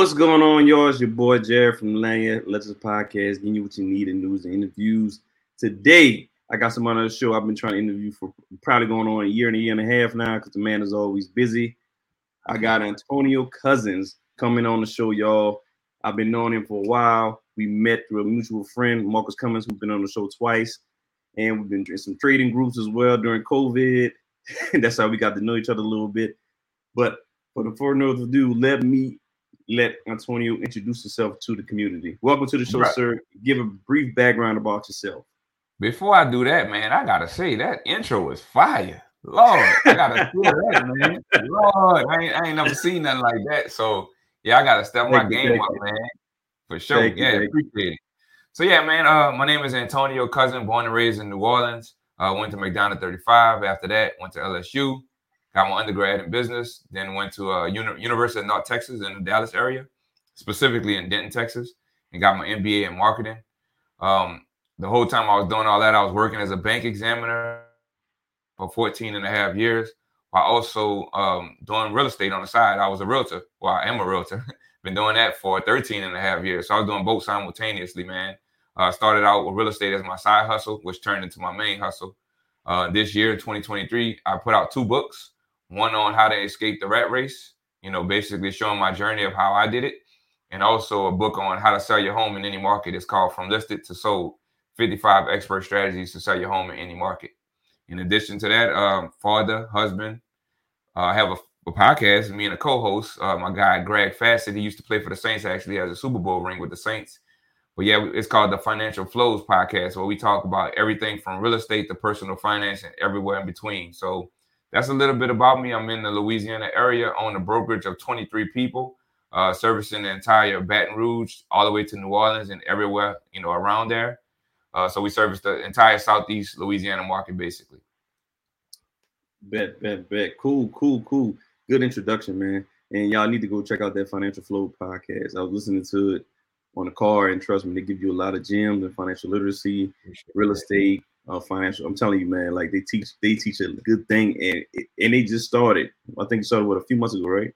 What's going on, y'all? It's your boy Jared from Lagniappe Legends Podcast, giving you what you need in news and interviews. Today, I got someone on the show I've been trying to interview for probably going on a year and a year and a half now because the man is always busy. I got Antonio Cousins coming on the show, y'all. I've been knowing him for a while. We met through a mutual friend, Marcus Cummins, who's been on the show twice. And we've been in some trading groups as well during COVID. That's how we got to know each other a little bit. But for the no ado, let me let Antonio introduce himself to the community. Welcome to the show, Right. sir. Give a brief background about yourself. Before I do that, man, I gotta say that intro was fire. Lord, I gotta feel that, man. Lord, I ain't, I ain't never seen nothing like that. So yeah, I gotta step my Thank you, game thank up, you. man. For sure. Thank yeah, you. appreciate it. So yeah, man. Uh, my name is Antonio Cousin, born and raised in New Orleans. Uh, went to McDonogh 35. After that, went to LSU. Got my undergrad in business. Then went to a Uni- University of North Texas in the Dallas area, specifically in Denton, Texas, and got my MBA in marketing. Um, the whole time I was doing all that, I was working as a bank examiner for 14 and a half years while also um, doing real estate on the side. I was a realtor. Well, I am a realtor. Been doing that for 13 and a half years. So I was doing both simultaneously, man. Uh, started out with real estate as my side hustle, which turned into my main hustle. Uh, this year, 2023, I put out two books. One on how to escape the rat race, you know, basically showing my journey of how I did it, and also a book on how to sell your home in any market. It's called From Listed to Sold 55 Expert Strategies to Sell Your Home in Any Market. In addition to that, um, father, husband, uh, I have a, a podcast, me and a co-host, uh, my guy Greg Fassett. He used to play for the Saints. Actually, has a Super Bowl ring with the Saints. But yeah, it's called the Financial Flows Podcast, where we talk about everything from real estate to personal finance and everywhere in between. So that's a little bit about me. I'm in the Louisiana area, own a brokerage of 23 people, uh, servicing the entire Baton Rouge all the way to New Orleans and everywhere you know around there. Uh, so we service the entire Southeast Louisiana market, basically. Bet, bet, bet. Cool, cool, cool. Good introduction, man. And y'all need to go check out that Financial Flow podcast. I was listening to it on the car, and trust me, they give you a lot of gems and financial literacy, real estate, uh, financial. I'm telling you, man, like they teach, they teach a good thing, and and they just started. I think it started what a few months ago, right?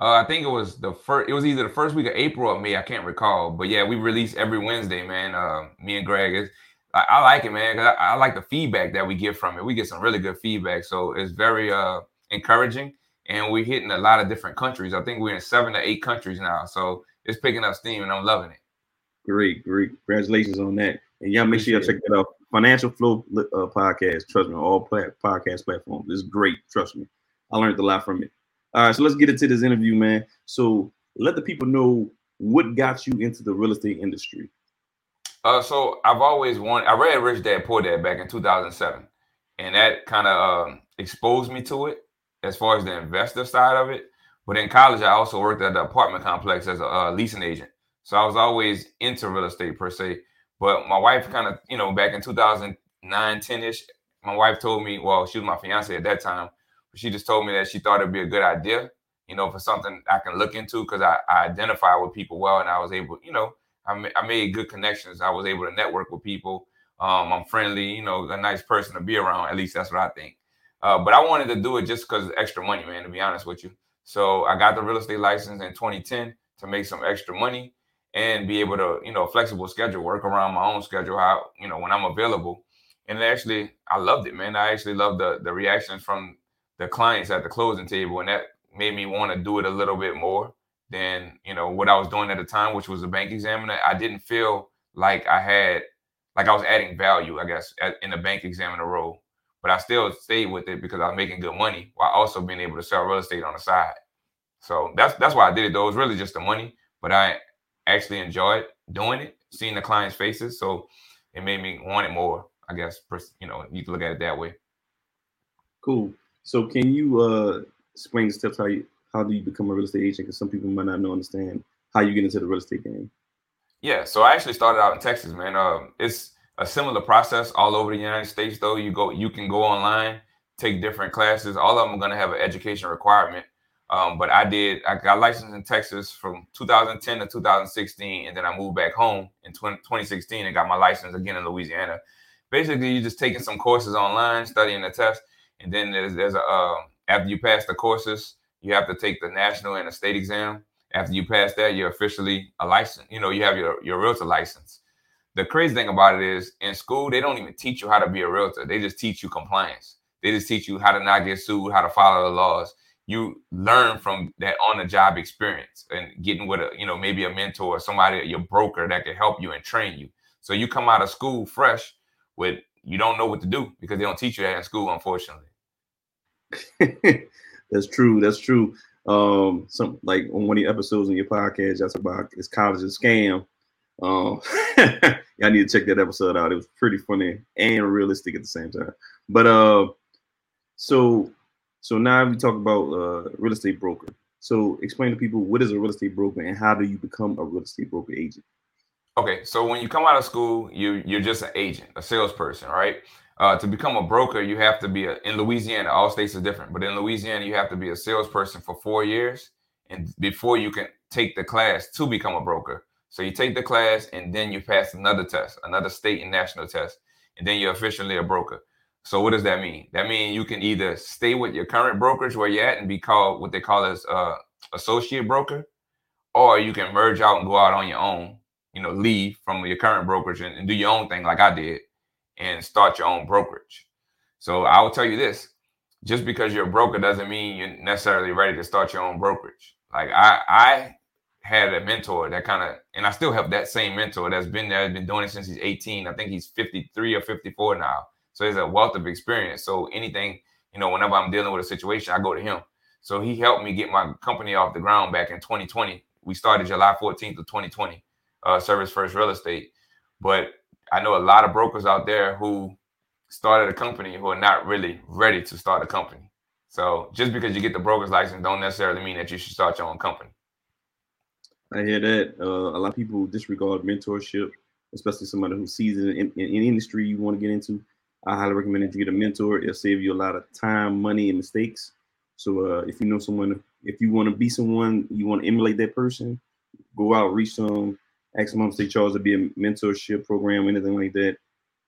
Uh, I think it was the first. It was either the first week of April or May. I can't recall, but yeah, we release every Wednesday, man. Uh, me and Greg is. I, I like it, man. 'cause I, I like the feedback that we get from it. We get some really good feedback, so it's very uh encouraging. And we're hitting a lot of different countries. I think we're in seven to eight countries now, so it's picking up steam, and I'm loving it. Great, great. Congratulations on that. And y'all make sure y'all check that out. Financial Flow uh, podcast. Trust me, all pla- podcast platforms. It's great. Trust me. I learned a lot from it. All right, so let's get into this interview, man. So let the people know what got you into the real estate industry. Uh, so I've always wanted. I read Rich Dad Poor Dad back in 2007, and that kind of um, exposed me to it as far as the investor side of it. But in college, I also worked at the apartment complex as a uh, leasing agent, so I was always into real estate per se. But my wife kind of, you know, back in 2009, 10 ish, my wife told me, well, she was my fiance at that time, but she just told me that she thought it'd be a good idea, you know, for something I can look into because I, I identify with people well and I was able, you know, I, I made good connections. I was able to network with people. Um, I'm friendly, you know, a nice person to be around. At least that's what I think. Uh, but I wanted to do it just because extra money, man, to be honest with you. So I got the real estate license in 2010 to make some extra money and be able to, you know, flexible schedule, work around my own schedule, how, you know, when I'm available. And actually, I loved it, man. I actually loved the the reactions from the clients at the closing table, and that made me want to do it a little bit more than you know what I was doing at the time, which was a bank examiner. I didn't feel like I had like I was adding value, I guess, at, in the bank examiner role. But I still stayed with it because I was making good money while also being able to sell real estate on the side. So that's that's why I did it. Though it was really just the money, but I actually enjoyed doing it, seeing the clients' faces. So it made me want it more. I guess you know you can look at it that way. Cool. So can you uh explain the steps how you how do you become a real estate agent? Because some people might not know understand how you get into the real estate game. Yeah, so I actually started out in Texas, man. Um, it's a similar process all over the United States, though. You go, you can go online, take different classes. All of them are going to have an education requirement. Um, but I did, I got licensed in Texas from 2010 to 2016. And then I moved back home in 20, 2016 and got my license again in Louisiana. Basically, you're just taking some courses online, studying the test. And then there's, there's a, uh, after you pass the courses, you have to take the national and the state exam. After you pass that, you're officially a license. You know, you have your, your realtor license. The crazy thing about it is in school, they don't even teach you how to be a realtor. They just teach you compliance. They just teach you how to not get sued, how to follow the laws you learn from that on the job experience and getting with a you know maybe a mentor or somebody your broker that can help you and train you. So you come out of school fresh with you don't know what to do because they don't teach you that in school unfortunately. That's true that's true. Um some like on one of the episodes in your podcast that's about it's college a scam. Um i need to check that episode out. It was pretty funny and realistic at the same time. But uh so so now we talk about uh, real estate broker. So explain to people what is a real estate broker and how do you become a real estate broker agent? Okay, so when you come out of school, you you're just an agent, a salesperson, right? Uh, to become a broker, you have to be a, in Louisiana. All states are different, but in Louisiana, you have to be a salesperson for four years, and before you can take the class to become a broker. So you take the class, and then you pass another test, another state and national test, and then you're officially a broker. So what does that mean? That means you can either stay with your current brokerage where you're at and be called what they call as uh, associate broker, or you can merge out and go out on your own. You know, leave from your current brokerage and, and do your own thing like I did, and start your own brokerage. So I will tell you this: just because you're a broker doesn't mean you're necessarily ready to start your own brokerage. Like I, I had a mentor that kind of, and I still have that same mentor that's been there, been doing it since he's 18. I think he's 53 or 54 now so he's a wealth of experience. So anything, you know, whenever I'm dealing with a situation, I go to him. So he helped me get my company off the ground back in 2020. We started July 14th of 2020, uh, Service First Real Estate. But I know a lot of brokers out there who started a company who are not really ready to start a company. So just because you get the broker's license don't necessarily mean that you should start your own company. I hear that. Uh, a lot of people disregard mentorship, especially somebody who's seasoned in, in, in industry you want to get into. I highly recommend that you get a mentor. It'll save you a lot of time, money, and mistakes. So uh, if you know someone, if you want to be someone, you want to emulate that person, go out, reach them, ask them if they charge to be a mentorship program, anything like that,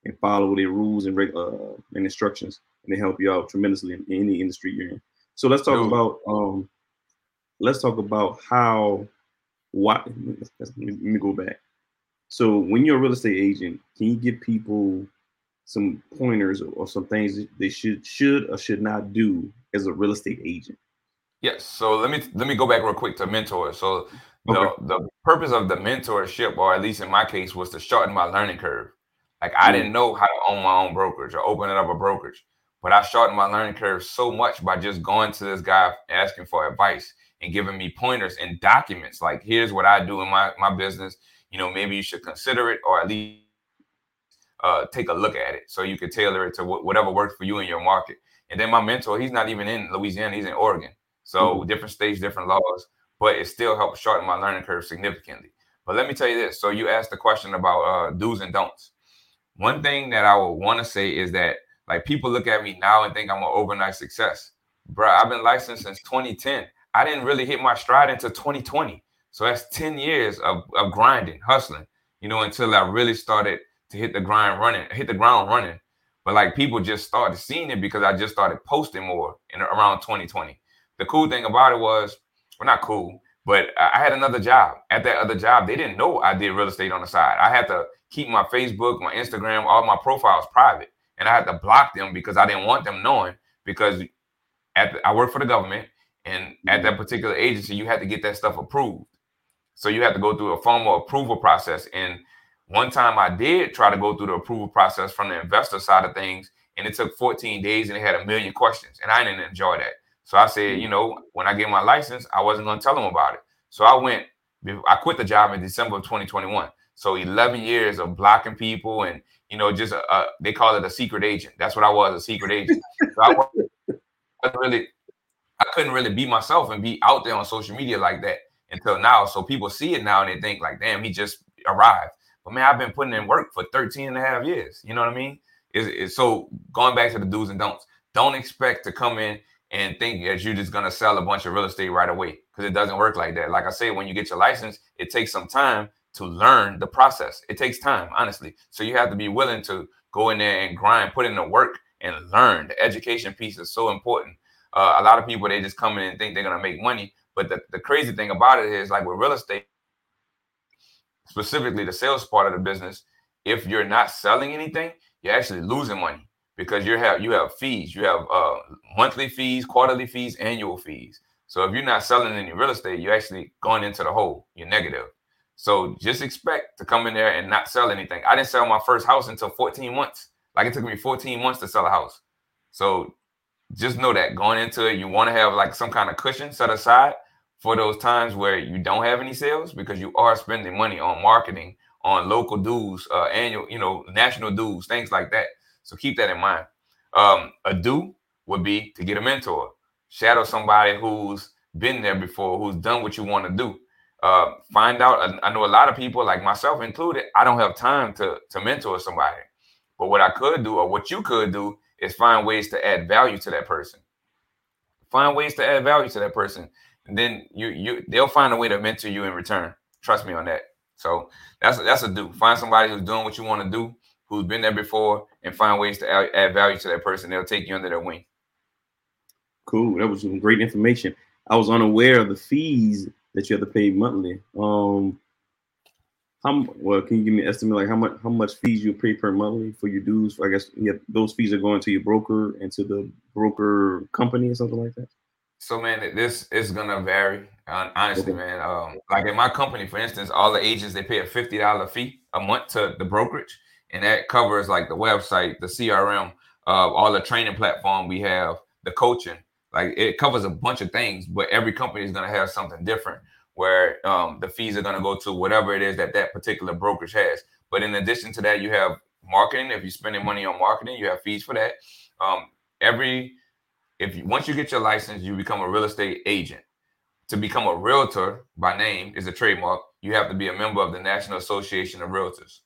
and follow their rules and uh, and instructions, and they help you out tremendously in any industry you're in. So let's talk about um, let's talk about how what let me go back. So when you're a real estate agent, can you give people some pointers or some things they should should or should not do as a real estate agent? Yes. So let me let me go back real quick to mentor. So the, okay. the purpose of the mentorship, or at least in my case, was to shorten my learning curve. Like I mm didn't know how to own my own brokerage or open it up a brokerage, but I shortened my learning curve so much by just going to this guy asking for advice and giving me pointers and documents. Like here's what I do in my my business. You know, maybe you should consider it, or at least uh, take a look at it so you can tailor it to wh- whatever works for you in your market. And then my mentor, he's not even in Louisiana, he's in Oregon. So mm-hmm. different states, different laws, but it still helps shorten my learning curve significantly. But let me tell you this. So you asked the question about uh, do's and don'ts. One thing that I would want to say is that like people look at me now and think I'm an overnight success. Bro, I've been licensed since 2010. I didn't really hit my stride until 2020. So that's 10 years of, of grinding, hustling, you know, until I really started to hit the grind running, hit the ground running. But like people just started seeing it because I just started posting more in around 2020. The cool thing about it was, well, not cool, but I had another job. At that other job, they didn't know I did real estate on the side. I had to keep my Facebook, my Instagram, all my profiles private, and I had to block them because I didn't want them knowing. Because at the, I work for the government, and at that mm-hmm. particular agency, you had to get that stuff approved. So you had to go through a formal approval process, and one time I did try to go through the approval process from the investor side of things, and it took 14 days and it had a million questions, and I didn't enjoy that. So I said, you mm. know, when I get my license, I wasn't going to tell them about it. So I went, I quit the job in December of 2021. So 11 years of blocking people and, you know, just a, a, they call it a secret agent. That's what I was, a secret agent. So I wasn't really, I couldn't really be myself and be out there on social media like that until now. So people see it now and they think like, damn, he just arrived. But man, I've been putting in work for 13 and a half years. You know what I mean? Is so going back to the do's and don'ts. don't expect to come in and think that you're just gonna sell a bunch of real estate right away because it doesn't work like that. Like I say, when you get your license, it takes some time to learn the process. It takes time, honestly. So you have to be willing to go in there and grind, put in the work, and learn. The education piece is so important. Uh, a lot of people they just come in and think they're gonna make money, but the, the crazy thing about it is like with real estate, specifically the sales part of the business, if you're not selling anything, you're actually losing money because you have you have fees, you have uh, monthly fees, quarterly fees, annual fees. So if you're not selling any real estate, you're actually going into the hole. You're negative. So just expect to come in there and not sell anything. I didn't sell my first house until 14 months. Like it took me 14 months to sell a house. So just know that going into it, you want to have like some kind of cushion set aside for those times where you don't have any sales because you are spending money on marketing, on local dues, uh, annual, you know, national dues, things like that. So keep that in mind. Um, a do would be to get a mentor, shadow somebody who's been there before, who's done what you want to do. Uh, find out. I know a lot of people, like myself included, I don't have time to to mentor somebody. But what I could do, or what you could do, is find ways to add value to that person. Find ways to add value to that person, then you you they'll find a way to mentor you in return. Trust me on that. So that's that's a do. Find somebody who's doing what you want to do, who's been there before, and find ways to add, add value to that person. They'll take you under their wing. Cool. That was some great information. I was unaware of the fees that you have to pay monthly. Um, how well can you give me an estimate like how much how much fees you pay per monthly for your dues? I guess yeah, those fees are going to your broker and to the broker company or something like that. So man, this is gonna vary. Honestly, man. Um, like in my company, for instance, all the agents they pay a fifty dollar fee a month to the brokerage, and that covers like the website, the CRM, uh, all the training platform we have, the coaching. Like it covers a bunch of things, but every company is gonna have something different where um, the fees are going to go to whatever it is that that particular brokerage has. But in addition to that, you have marketing. If you're spending money on marketing, you have fees for that. Um, every if you, once you get your license, you become a real estate agent. To become a realtor by name is a trademark. You have to be a member of the National Association of Realtors.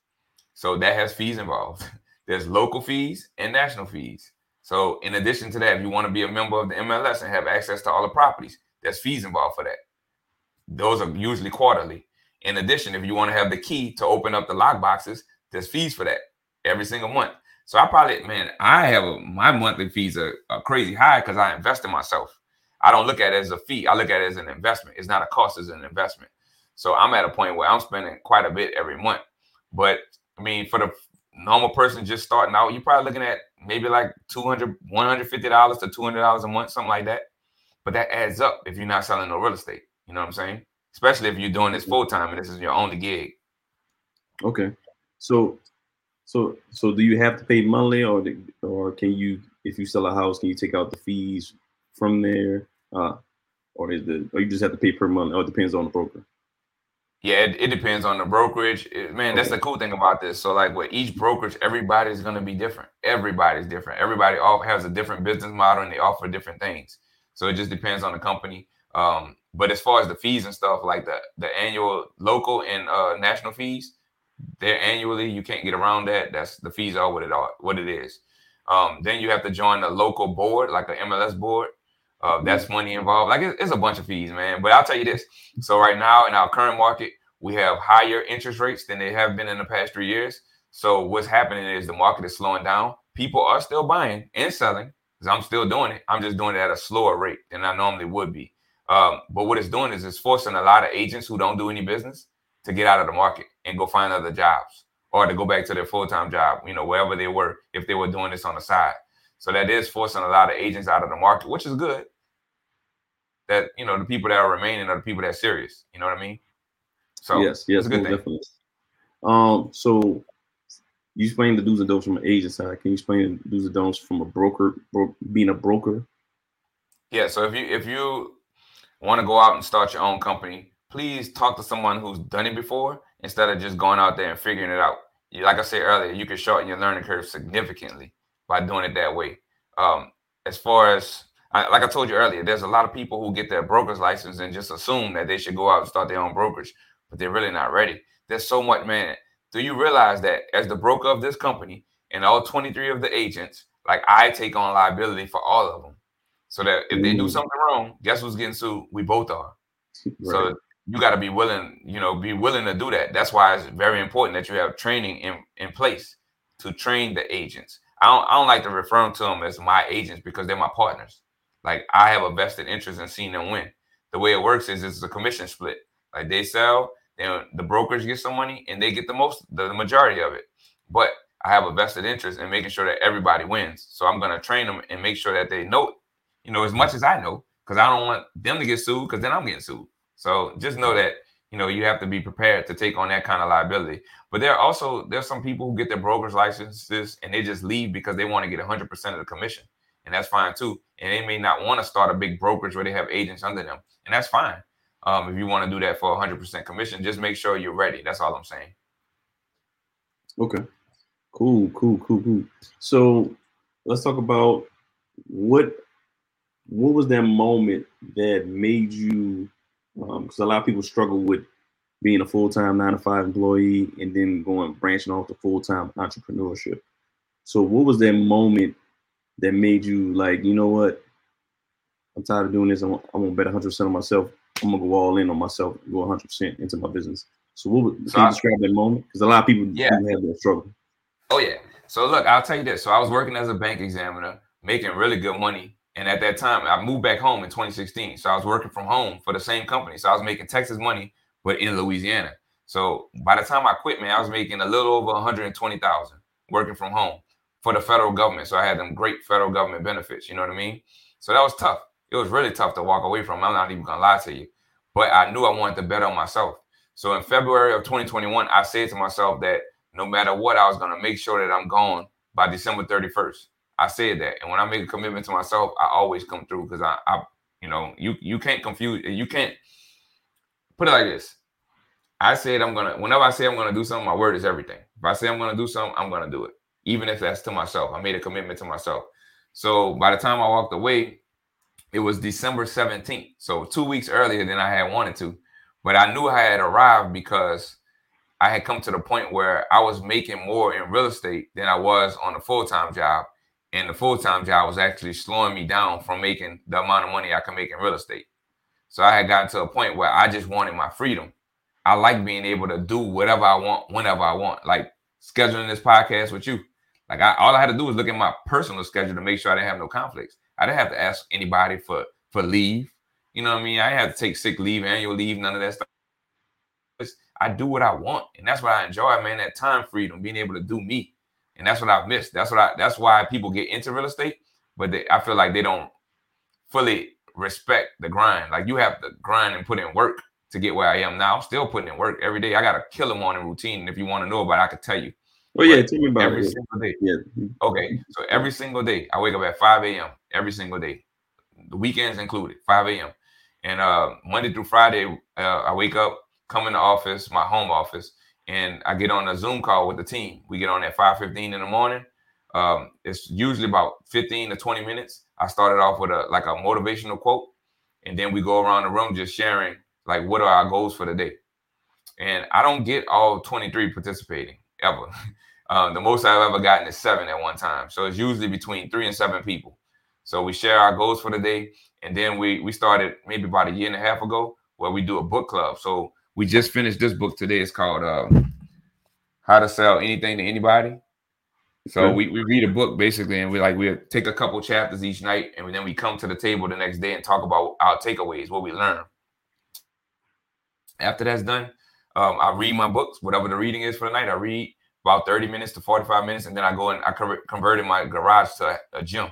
So that has fees involved. There's local fees and national fees. So in addition to that, if you want to be a member of the MLS and have access to all the properties, there's fees involved for that. Those are usually quarterly. In addition, if you want to have the key to open up the lock boxes, there's fees for that every single month. So I probably, man, I have a, my monthly fees are, are crazy high because I invest in myself. I don't look at it as a fee. I look at it as an investment. It's not a cost, it's an investment. So I'm at a point where I'm spending quite a bit every month. But I mean, for the normal person just starting out, you're probably looking at maybe like 200 $150 to $200 a month, something like that. But that adds up if you're not selling no real estate. You know what I'm saying? Especially if you're doing this full time and this is your only gig. Okay. So so so do you have to pay monthly or or can you if you sell a house can you take out the fees from there uh or is the or you just have to pay per month or it depends on the broker? Yeah, it, it depends on the brokerage. It, man, that's the cool thing about this. So, like with each brokerage, everybody's going to be different. Everybody's different. Everybody all has a different business model and they offer different things. So it just depends on the company. Um, but as far as the fees and stuff, like the the annual local and uh, national fees, they're annually. You can't get around that. That's the fees are what it are, what it is. Um, then you have to join the local board, like the MLS board. Uh, that's mm-hmm. money involved. Like it's, it's a bunch of fees, man. But I'll tell you this. So right now in our current market, we have higher interest rates than they have been in the past three years. So what's happening is the market is slowing down. People are still buying and selling because I'm still doing it. I'm just doing it at a slower rate than I normally would be. Um, but what it's doing is it's forcing a lot of agents who don't do any business to get out of the market and go find other jobs or to go back to their full-time job, you know, wherever they were, if they were doing this on the side. So that is forcing a lot of agents out of the market, which is good. That you know, the people that are remaining are the people that are serious. You know what I mean? So yes, yes, good definitely. Um, so you explain the do's and don'ts from an agent side. Can you explain the do's and don'ts from a broker, bro- being a broker? Yeah. So if you if you want to go out and start your own company, please talk to someone who's done it before instead of just going out there and figuring it out. Like I said earlier, you can shorten your learning curve significantly by doing it that way. Um, as far as like I told you earlier, there's a lot of people who get their broker's license and just assume that they should go out and start their own brokerage, but they're really not ready. There's so much, man. Do you realize that as the broker of this company and all 23 of the agents, like I take on liability for all of them. So that if they do Mm. something wrong, guess who's getting sued? We both are. Right. So you got to be willing, you know, be willing to do that. That's why it's very important that you have training in, in place to train the agents. I don't, I don't like to refer them to them as my agents because they're my partners. Like I have a vested interest in seeing them win. The way it works is it's a commission split. Like they sell, then the brokers get some money and they get the most, the, the majority of it. But I have a vested interest in making sure that everybody wins. So I'm going to train them and make sure that they know, you know, as much as I know, because I don't want them to get sued because then I'm getting sued. So just know that you know you have to be prepared to take on that kind of liability. But there are also there's some people who get their broker's licenses and they just leave because they want to get 100 percent of the commission, and that's fine too. And they may not want to start a big brokerage where they have agents under them, and that's fine. Um, if you want to do that for 100 percent commission, just make sure you're ready. That's all I'm saying. Okay. Cool, cool, cool, cool. So let's talk about what what was that moment that made you Um, because a lot of people struggle with being a full-time nine to five employee and then going branching off to full-time entrepreneurship. So what was that moment that made you like, you know what? I'm tired of doing this. I want, I want to bet 100% on myself. I'm gonna go all in on myself, go 100% into my business. So what would, So you I- describe that moment? Because a lot of people Yeah. have that struggle. Oh yeah. So look, I'll tell you this. So I was working as a bank examiner, making really good money. And at that time, I moved back home in 2016. So I was working from home for the same company. So I was making Texas money, but in Louisiana. So by the time I quit, man, I was making a little over 120,000 working from home for the federal government. So I had them great federal government benefits. You know what I mean? So that was tough. It was really tough to walk away from. I'm not even gonna lie to you, but I knew I wanted to bet on myself. So in February of 2021, I said to myself that no matter what, I was gonna make sure that I'm gone by December 31st. I said that, and when I make a commitment to myself, I always come through because I, I, you know, you you can't confuse, you can't put it like this. I said I'm gonna. Whenever I say I'm gonna do something, my word is everything. If I say I'm gonna do something, I'm gonna do it, even if that's to myself. I made a commitment to myself. So by the time I walked away, it was December 17th. So two weeks earlier than I had wanted to, but I knew I had arrived because I had come to the point where I was making more in real estate than I was on a full time job. And the full time job was actually slowing me down from making the amount of money I can make in real estate. So I had gotten to a point where I just wanted my freedom. I like being able to do whatever I want whenever I want, like scheduling this podcast with you. Like I, all I had to do was look at my personal schedule to make sure I didn't have no conflicts. I didn't have to ask anybody for for leave. You know what I mean? I have to take sick leave, annual leave, none of that stuff. I do what I want, and that's what I enjoy, man. That time freedom, being able to do me, and that's what I've missed. That's what I. That's why people get into real estate, but they, I feel like they don't fully respect the grind. Like you have to grind and put in work to get where I am now. I'm still putting in work every day. I got a killer morning routine, and if you want to know about, it, I could tell you Well, yeah, tell me about every it. single day. Yeah. Okay, so every single day I wake up at 5 a.m. every single day, the weekends included, 5 a.m. And uh, Monday through Friday, uh, I wake up, come in the office, my home office, and I get on a Zoom call with the team. We get on at 5:15 in the morning. Um, it's usually about 15 to 20 minutes. I started off with a like a motivational quote, and then we go around the room just sharing like what are our goals for the day. And I don't get all 23 participating ever. Uh, the most I've ever gotten is seven at one time. So it's usually between three and seven people. So we share our goals for the day, and then we we started maybe about a year and a half ago where we do a book club. So we just finished this book today. It's called uh, "How to Sell Anything to Anybody." So Okay. we, we read a book basically, and we like we take a couple chapters each night, and then we come to the table the next day and talk about our takeaways, what we learned. After that's done, um, I read my books, whatever the reading is for the night. I read about 30 minutes to 45 minutes, and then I go and I conver- converted my garage to a, gym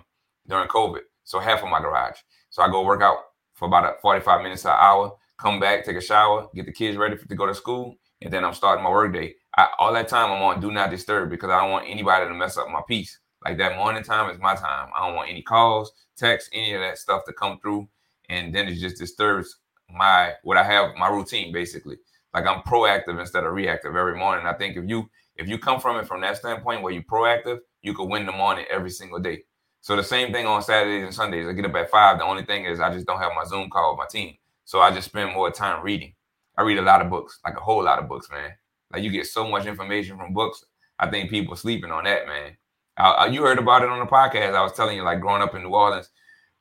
during COVID. So half of my garage. So I go work out for about 45 minutes to an hour, come back, take a shower, get the kids ready for, to go to school, and then I'm starting my work day. I, all that time I'm on do not disturb because I don't want anybody to mess up my peace. Like that morning time is my time. I don't want any calls, texts, any of that stuff to come through, and then it just disturbs my what I have my routine basically. Like I'm proactive instead of reactive every morning. I think if you if you come from it from that standpoint where you're proactive, you could win the morning every single day. So the same thing on Saturdays and Sundays. I get up at five. The only thing is I just don't have my Zoom call with my team. So I just spend more time reading. I read a lot of books, like a whole lot of books, man. Like you get so much information from books. I think people sleeping on that, man. You heard about it on the podcast. I was telling you, like growing up in New Orleans,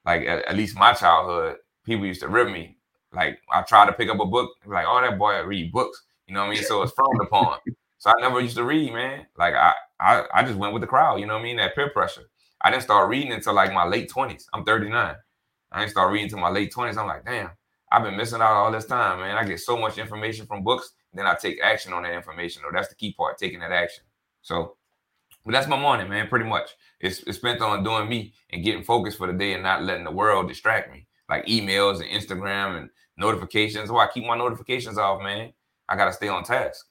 like at, at least my childhood, people used to rip me. Like I tried to pick up a book, like, oh, that boy I read books. You know what I mean? So it's frowned upon. So I never used to read, man. Like I, I, I just went with the crowd. You know what I mean? That peer pressure. I didn't start reading until like my late twenties. I'm 39. I didn't start reading until my late twenties. I'm like, damn, I've been missing out all this time, man. I get so much information from books, then I take action on that information. Or that's the key part, taking that action. So, but that's my morning, man. Pretty much, it's, it's spent on doing me and getting focused for the day and not letting the world distract me, like emails and Instagram and notifications. Why I keep my notifications off, man. I gotta stay on task.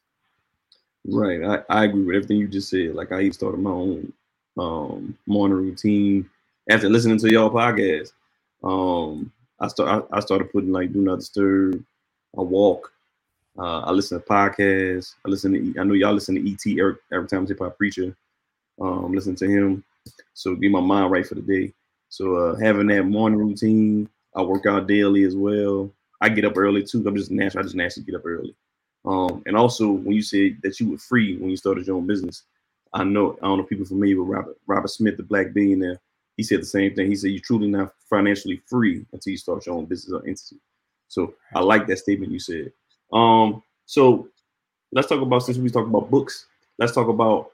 Right. I, I agree with everything you just said. Like I even started my own um morning routine after listening to y'all podcast. Um I start I, I started putting like do not disturb, I walk, uh I listen to podcasts, I listen to I know y'all listen to ET every, every time hip hop preacher. Um listen to him. So get my mind right for the day. So uh having that morning routine, I work out daily as well. I get up early too. I'm just natural, I just naturally get up early. Um, and also when you said that you were free when you started your own business, I know I don't know people familiar with Robert Robert Smith, the black billionaire. He said the same thing. He said you're truly not financially free until you start your own business or entity. So I like that statement you said. Um, so let's talk about since we talk about books, let's talk about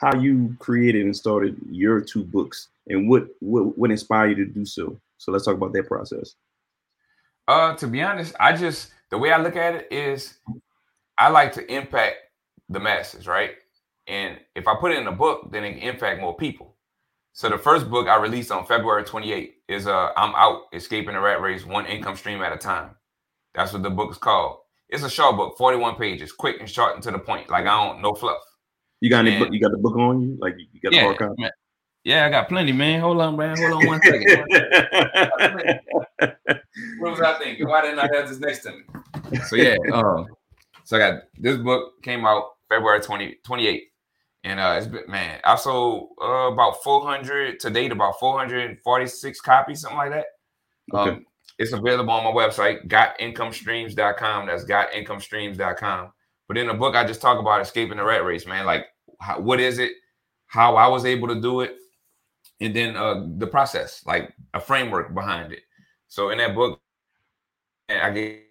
how you created and started your two books and what what what inspired you to do so. So let's talk about that process. Uh, to be honest, I just the way I look at it is I like to impact the masses, right? And if I put it in a book, then it can impact more people. So the first book I released on February 28th is uh I'm out escaping the rat race one income stream at a time. That's what the book is called. It's a short book, 41 pages, quick and short and to the point. Like I don't no fluff. You got any book? You got the book on you? Like you got the Yeah, hard man. Yeah, I got plenty, man. Hold on, man. Hold on one second. what was I thinking? Why didn't I have this next to me? So yeah, um, so I got this book came out February 20, 28th. And uh it's been man, I sold uh, about 400 to date, about 446 copies, something like that. Okay. Um, it's available on my website, gotincomestreams.com. That's gotincomestreams.com. But in the book, I just talk about escaping the rat race, man. Like, how, what is it? How I was able to do it, and then uh, the process, like a framework behind it. So in that book, I get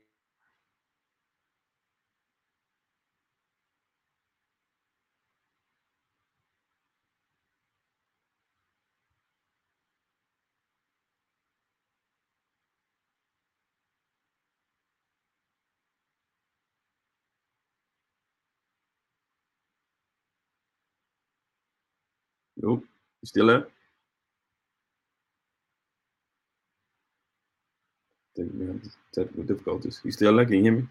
You still there? I Think we have technical difficulties. You still there? Can you hear me?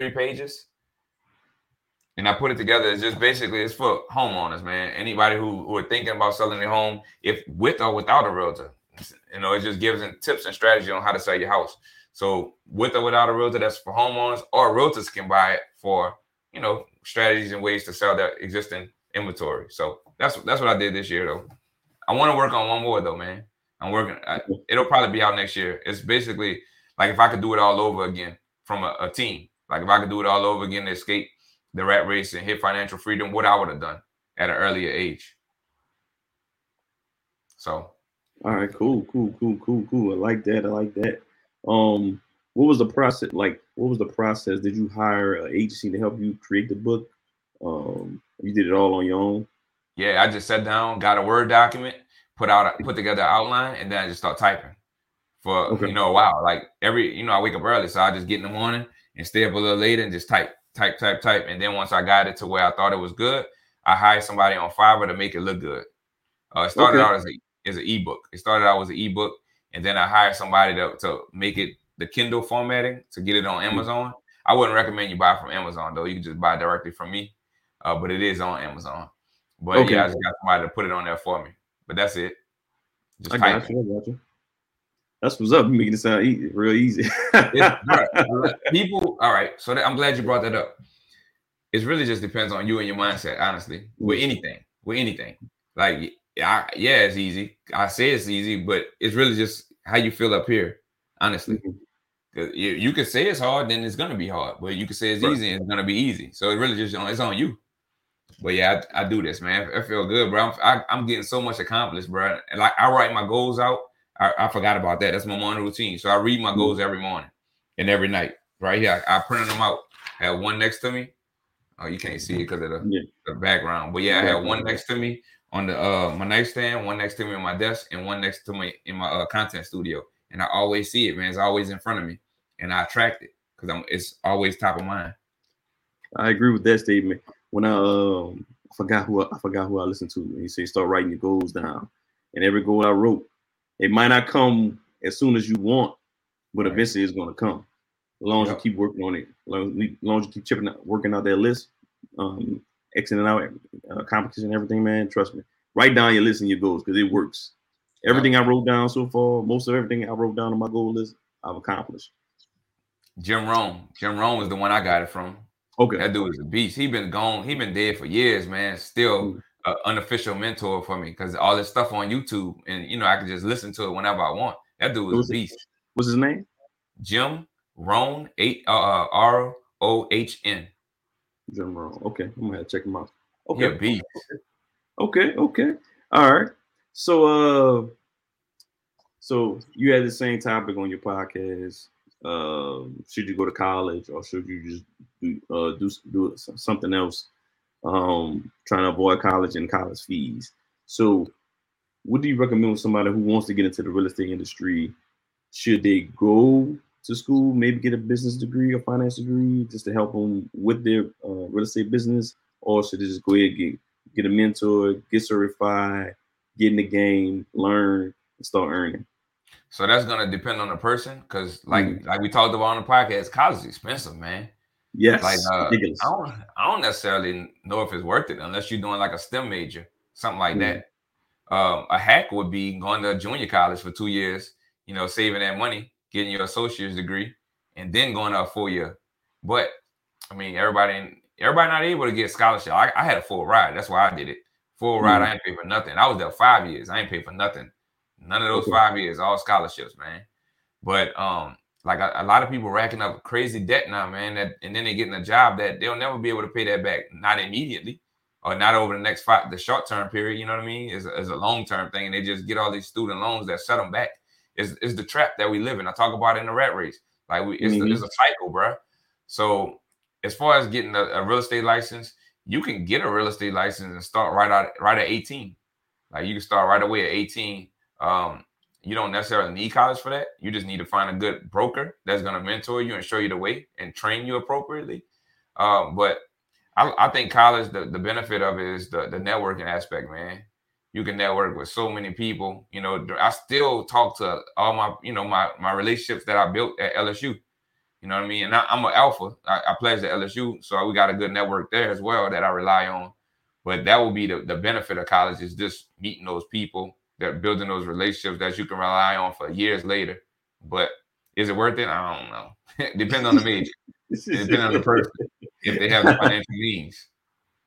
three pages. And I put it together. It's just basically it's for homeowners, man. Anybody who, who are thinking about selling their home, if with or without a realtor. You know, it just gives them tips and strategy on how to sell your house. So with or without a realtor, that's for homeowners, or realtors can buy it for, you know, strategies and ways to sell their existing inventory. So that's that's what I did this year though. I want to work on one more though, man. I'm working. I, it'll probably be out next year. It's basically like if I could do it all over again from a, a team. Like if I could do it all over again to escape the rat race and hit financial freedom, what I would have done at an earlier age. So All right, cool, cool, cool, cool, cool. I like that. I like that. Um, what was the process like? What was the process? Did you hire an agency to help you create the book? Um, you did it all on your own. yeah, I just sat down, got a Word document, put out put together an outline, and then I just start typing for Okay. you know a while. Like every you know, I wake up early, so I just get in the morning and stay up a little later and just type, type, type, type. And then once I got it to where I thought it was good, I hired somebody on Fiverr to make it look good. Uh, it started Okay. out as a as an ebook. It started out as an ebook, and then I hired somebody to, to make it the Kindle formatting to get it on Amazon. I wouldn't recommend you buy from Amazon though. You can just buy directly from me, uh, but it is on Amazon. But Okay. yeah, I just got somebody to put it on there for me. But that's it. Just I type. got you. I got you. That's what's up. Making it sound e- real easy. People, all right. So that, I'm glad you brought that up. It really just depends on you and your mindset, honestly. With anything, with anything, like I, yeah, it's easy. I say it's easy, but it's really just how you feel up here, honestly. Mm-hmm. 'Cause You, you could say it's hard, then it's gonna be hard. But you could say it's Right. easy, and it's gonna be easy. So it really just on it's on you. But yeah, I, I do this, man. I feel good, bro. I'm, I, I'm getting so much accomplished, bro. And like I write my goals out. I, I forgot about that. That's my morning routine. So I read my mm-hmm. goals every morning and every night. Right here, I, I printed them out. I had one next to me. Oh, you can't see it because of the, Yeah. the background. But yeah, I had one next to me on the uh my nightstand, one next to me on my desk, and one next to me in my uh, content studio. And I always see it, man. It's always in front of me, and I attract it because I'm. It's always top of mind. I agree with that statement. When I um I forgot who I, I forgot who I listened to. He said start writing your goals down. And every goal I wrote, it might not come as soon as you want, but Right. eventually it's gonna come. As long as Yep. you keep working on it, long as, as long as you keep chipping out, working out that list, um, exiting out uh, competition, everything, man. Trust me. Write down your list and your goals because it works. Everything I wrote down so far, most of everything I wrote down on my goal list, I've accomplished. Jim Rohn. Jim Rohn was the one I got it from. Okay. That dude is a beast. He been gone. He been dead for years, man. Still Mm. an unofficial mentor for me because all this stuff on YouTube, and you know I can just listen to it whenever I want. That dude was a beast. What's his name? Jim Rohn, eight uh R O H N. Rohn. Okay, I'm gonna have to check him out. Okay. beast. Okay, okay. All right. So uh so you had the same topic on your podcast. Um, should you go to college or should you just do uh do do something else? Um, trying to avoid college and college fees. So what do you recommend with somebody who wants to get into the real estate industry? Should they go to school, maybe get a business degree or finance degree just to help them with their uh, real estate business, or should they just go ahead and get get a mentor, get certified, get in the game, learn, and start earning. So that's gonna depend on the person, because like Mhm. like we talked about on the podcast, college is expensive, man. Yes, Like uh. I don't I don't necessarily know if it's worth it unless you're doing like a STEM major, something like Mhm. that. Um, a hack would be going to junior college for two years, you know, saving that money, getting your associate's degree, and then going to a full year. But I mean, everybody everybody not able to get scholarship. I, I had a full ride. That's why I did it. Full ride. Mhm. I ain't pay for nothing. I was there five years. I ain't pay for nothing. None of those five years, all scholarships, man. But um, like a, a lot of people racking up crazy debt now, man. That and then they getting a job that they'll never be able to pay that back, not immediately, or not over the next five, the short term period. You know what I mean? Is is a long term thing, and they just get all these student loans that set them back. Is is the trap that we live in? I talk about it in the rat race. Like we, it's, the, it's a cycle, bro. So as far as getting a, a real estate license, you can get a real estate license and start right out right at 18. Like you can start right away at 18. Um, you don't necessarily need college for that. You just need to find a good broker that's going to mentor you and show you the way and train you appropriately. Um, but I, I think college, the, the benefit of it is the, the networking aspect, man. You can network with so many people. You know, I still talk to all my, you know, my my relationships that I built at LSU. You know what I mean? And I, I'm an alpha. I, I pledged at LSU, so we got a good network there as well that I rely on. But that will be the, the benefit of college is just meeting those people, that building those relationships that you can rely on for years later. But is it worth it? I don't know. Depends on the major. Depends on the person if they have the financial means.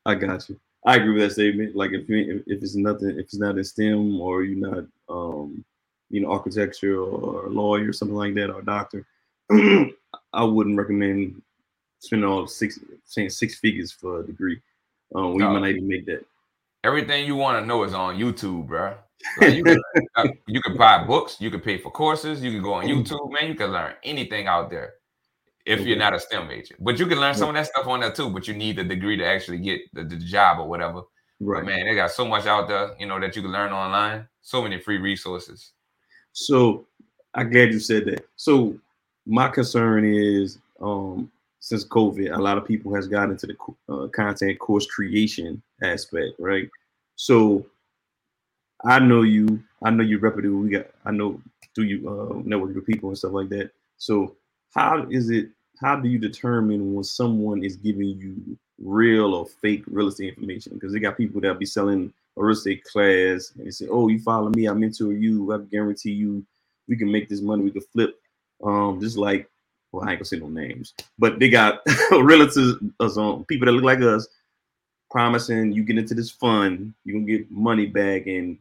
I got you. I agree with that statement. Like if you, if it's nothing, if it's not in STEM or you're not, um, you know, architecture or lawyer or something like that or doctor, I wouldn't recommend spending all six saying six figures for a degree. Um, we No. might not even make that. Everything you want to know is on YouTube, bro. Like, you, can, uh, you can buy books, you can pay for courses, you can go on YouTube, man. You can learn anything out there if Okay. you're not a STEM major. But you can learn some of that stuff on there too. But you need the degree to actually get the, the job or whatever. Right. But man, they got so much out there, you know, that you can learn online. So many free resources. So I'm glad you said that. So my concern is um since COVID, a lot of people has gotten into the uh, content course creation aspect, right? So I know you, I know you reputable. We got, I know through you uh, network with people and stuff like that. So how is it? How do you determine when someone is giving you real or fake real estate information? Because they got people that be selling a real estate class and they say, "Oh, you follow me, I mentor you, I guarantee you, we can make this money, we can flip." Um, just like, well, I ain't gonna say no names, but they got relatives, us on people that look like us, promising you get into this fund, you gonna get money back, and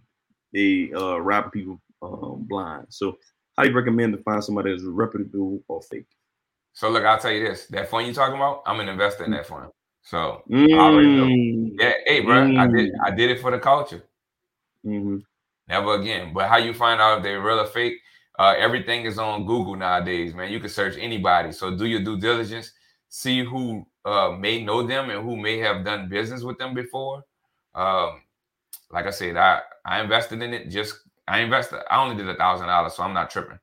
they uh rob people um, blind. So, how do you recommend to find somebody that's reputable or fake? So look, I'll tell you this: that fund you talking about, I'm an investor in that fund. So I already know. Mm. Yeah, hey, bro, I did Mm. I did it for the culture. Mhm. Never again. But how you find out if they're real or fake? Uh, everything is on Google nowadays, man. You can search anybody. So do your due diligence. See who uh, may know them and who may have done business with them before. Um, like I said, I I invested in it. Just I invested. I only did a thousand dollars, so I'm not tripping.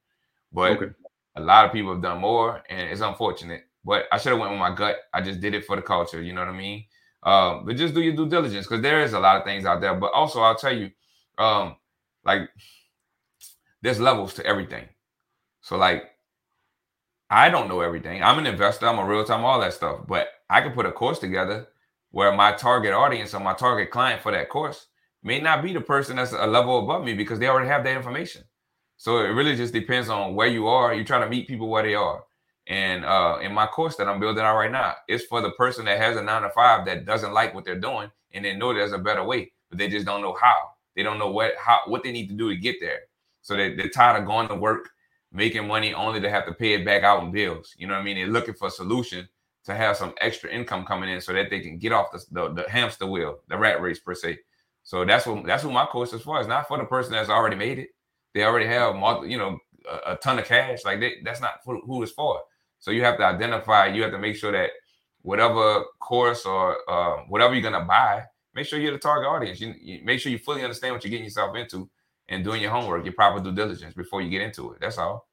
But Okay. a lot of people have done more, and it's unfortunate. But I should have went with my gut. I just did it for the culture. You know what I mean? Um, but just do your due diligence because there is a lot of things out there. But also, I'll tell you, um, like there's levels to everything. So like I don't know everything. I'm an investor, I'm a real time, all that stuff. But I can put a course together where my target audience or my target client for that course may not be the person that's a level above me because they already have that information. So it really just depends on where you are. You try to meet people where they are. And uh, in my course that I'm building out right now, it's for the person that has a nine to five that doesn't like what they're doing and they know there's a better way, but they just don't know how. They don't know what how what they need to do to get there. So they, they're tired of going to work, making money only to have to pay it back out in bills. You know what I mean? They're looking for a solution to have some extra income coming in so that they can get off the, the, the hamster wheel, the rat race per se. So that's what that's what my course is for. It's not for the person that's already made it. They already have you know a, a ton of cash. Like they, that's not for who it's for. So you have to identify. You have to make sure that whatever course or uh, whatever you're gonna buy, make sure you're the target audience. You, you make sure you fully understand what you're getting yourself into and doing your homework, your proper due diligence before you get into it. That's all.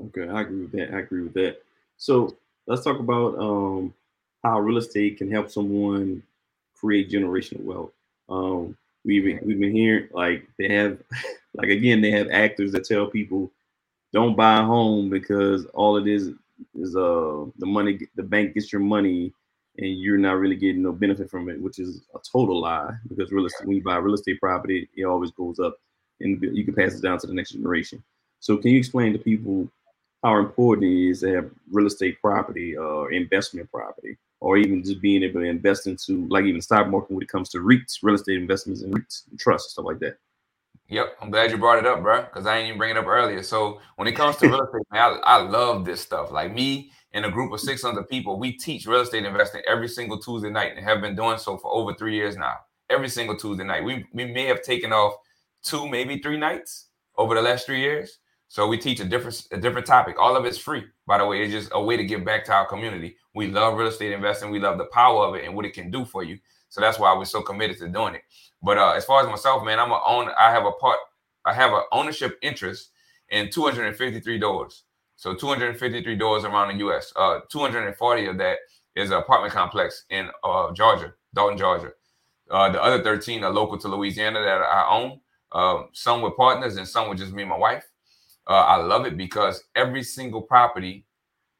Okay, I agree with that. I agree with that. So let's talk about um, how real estate can help someone create generational wealth. Um, we've been, we've been hearing like they have, like again, they have actors that tell people don't buy a home because all it is is uh the money the bank gets your money and you're not really getting no benefit from it, which is a total lie because real estate when you buy real estate property, it always goes up and you can pass it down to the next generation. So can you explain to people how important it is to have real estate property or investment property, or even just being able to invest into like even stock market when it comes to REITs, real estate investments and REITs, and trusts, stuff like that. Yep, I'm glad you brought it up, bro, because I didn't even bring it up earlier. So when it comes to real estate, man, I, I love this stuff. Like me and a group of 600 people, we teach real estate investing every single Tuesday night and have been doing so for over three years now. Every single Tuesday night. We, we may have taken off two, maybe three nights over the last three years. So we teach a different a different topic. All of it's free, by the way. It's just a way to give back to our community. We love real estate investing. We love the power of it and what it can do for you. So that's why we're so committed to doing it. But uh, as far as myself, man, I'm a own. I have a part. I have an ownership interest in 253 doors. So 253 doors around the U.S. Uh, 240 of that is an apartment complex in uh, Georgia, Dalton, Georgia. Uh, the other 13 are local to Louisiana that I own. Uh, some with partners and some with just me and my wife. Uh, I love it because every single property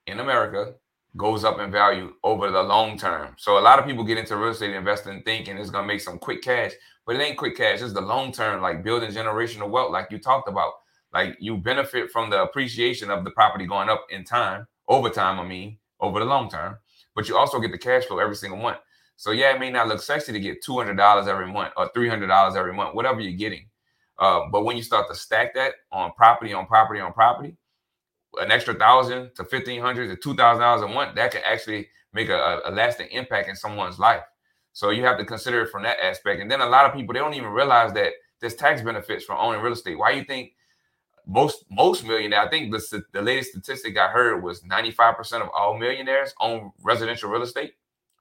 in America goes up in value over the long term. So a lot of people get into real estate investing thinking it's gonna make some quick cash, but it ain't quick cash. It's the long term, like building generational wealth, like you talked about. Like you benefit from the appreciation of the property going up in time, over time, I mean, over the long term, but you also get the cash flow every single month. So yeah, it may not look sexy to get $200 every month or $300 every month, whatever you're getting. Uh, but when you start to stack that on property, on property, on property, an extra thousand to fifteen hundred to two thousand dollars a month, that can actually make a, a, lasting impact in someone's life. So you have to consider it from that aspect. And then a lot of people they don't even realize that there's tax benefits from owning real estate. Why you think most most millionaires? I think the the latest statistic I heard was 95% of all millionaires own residential real estate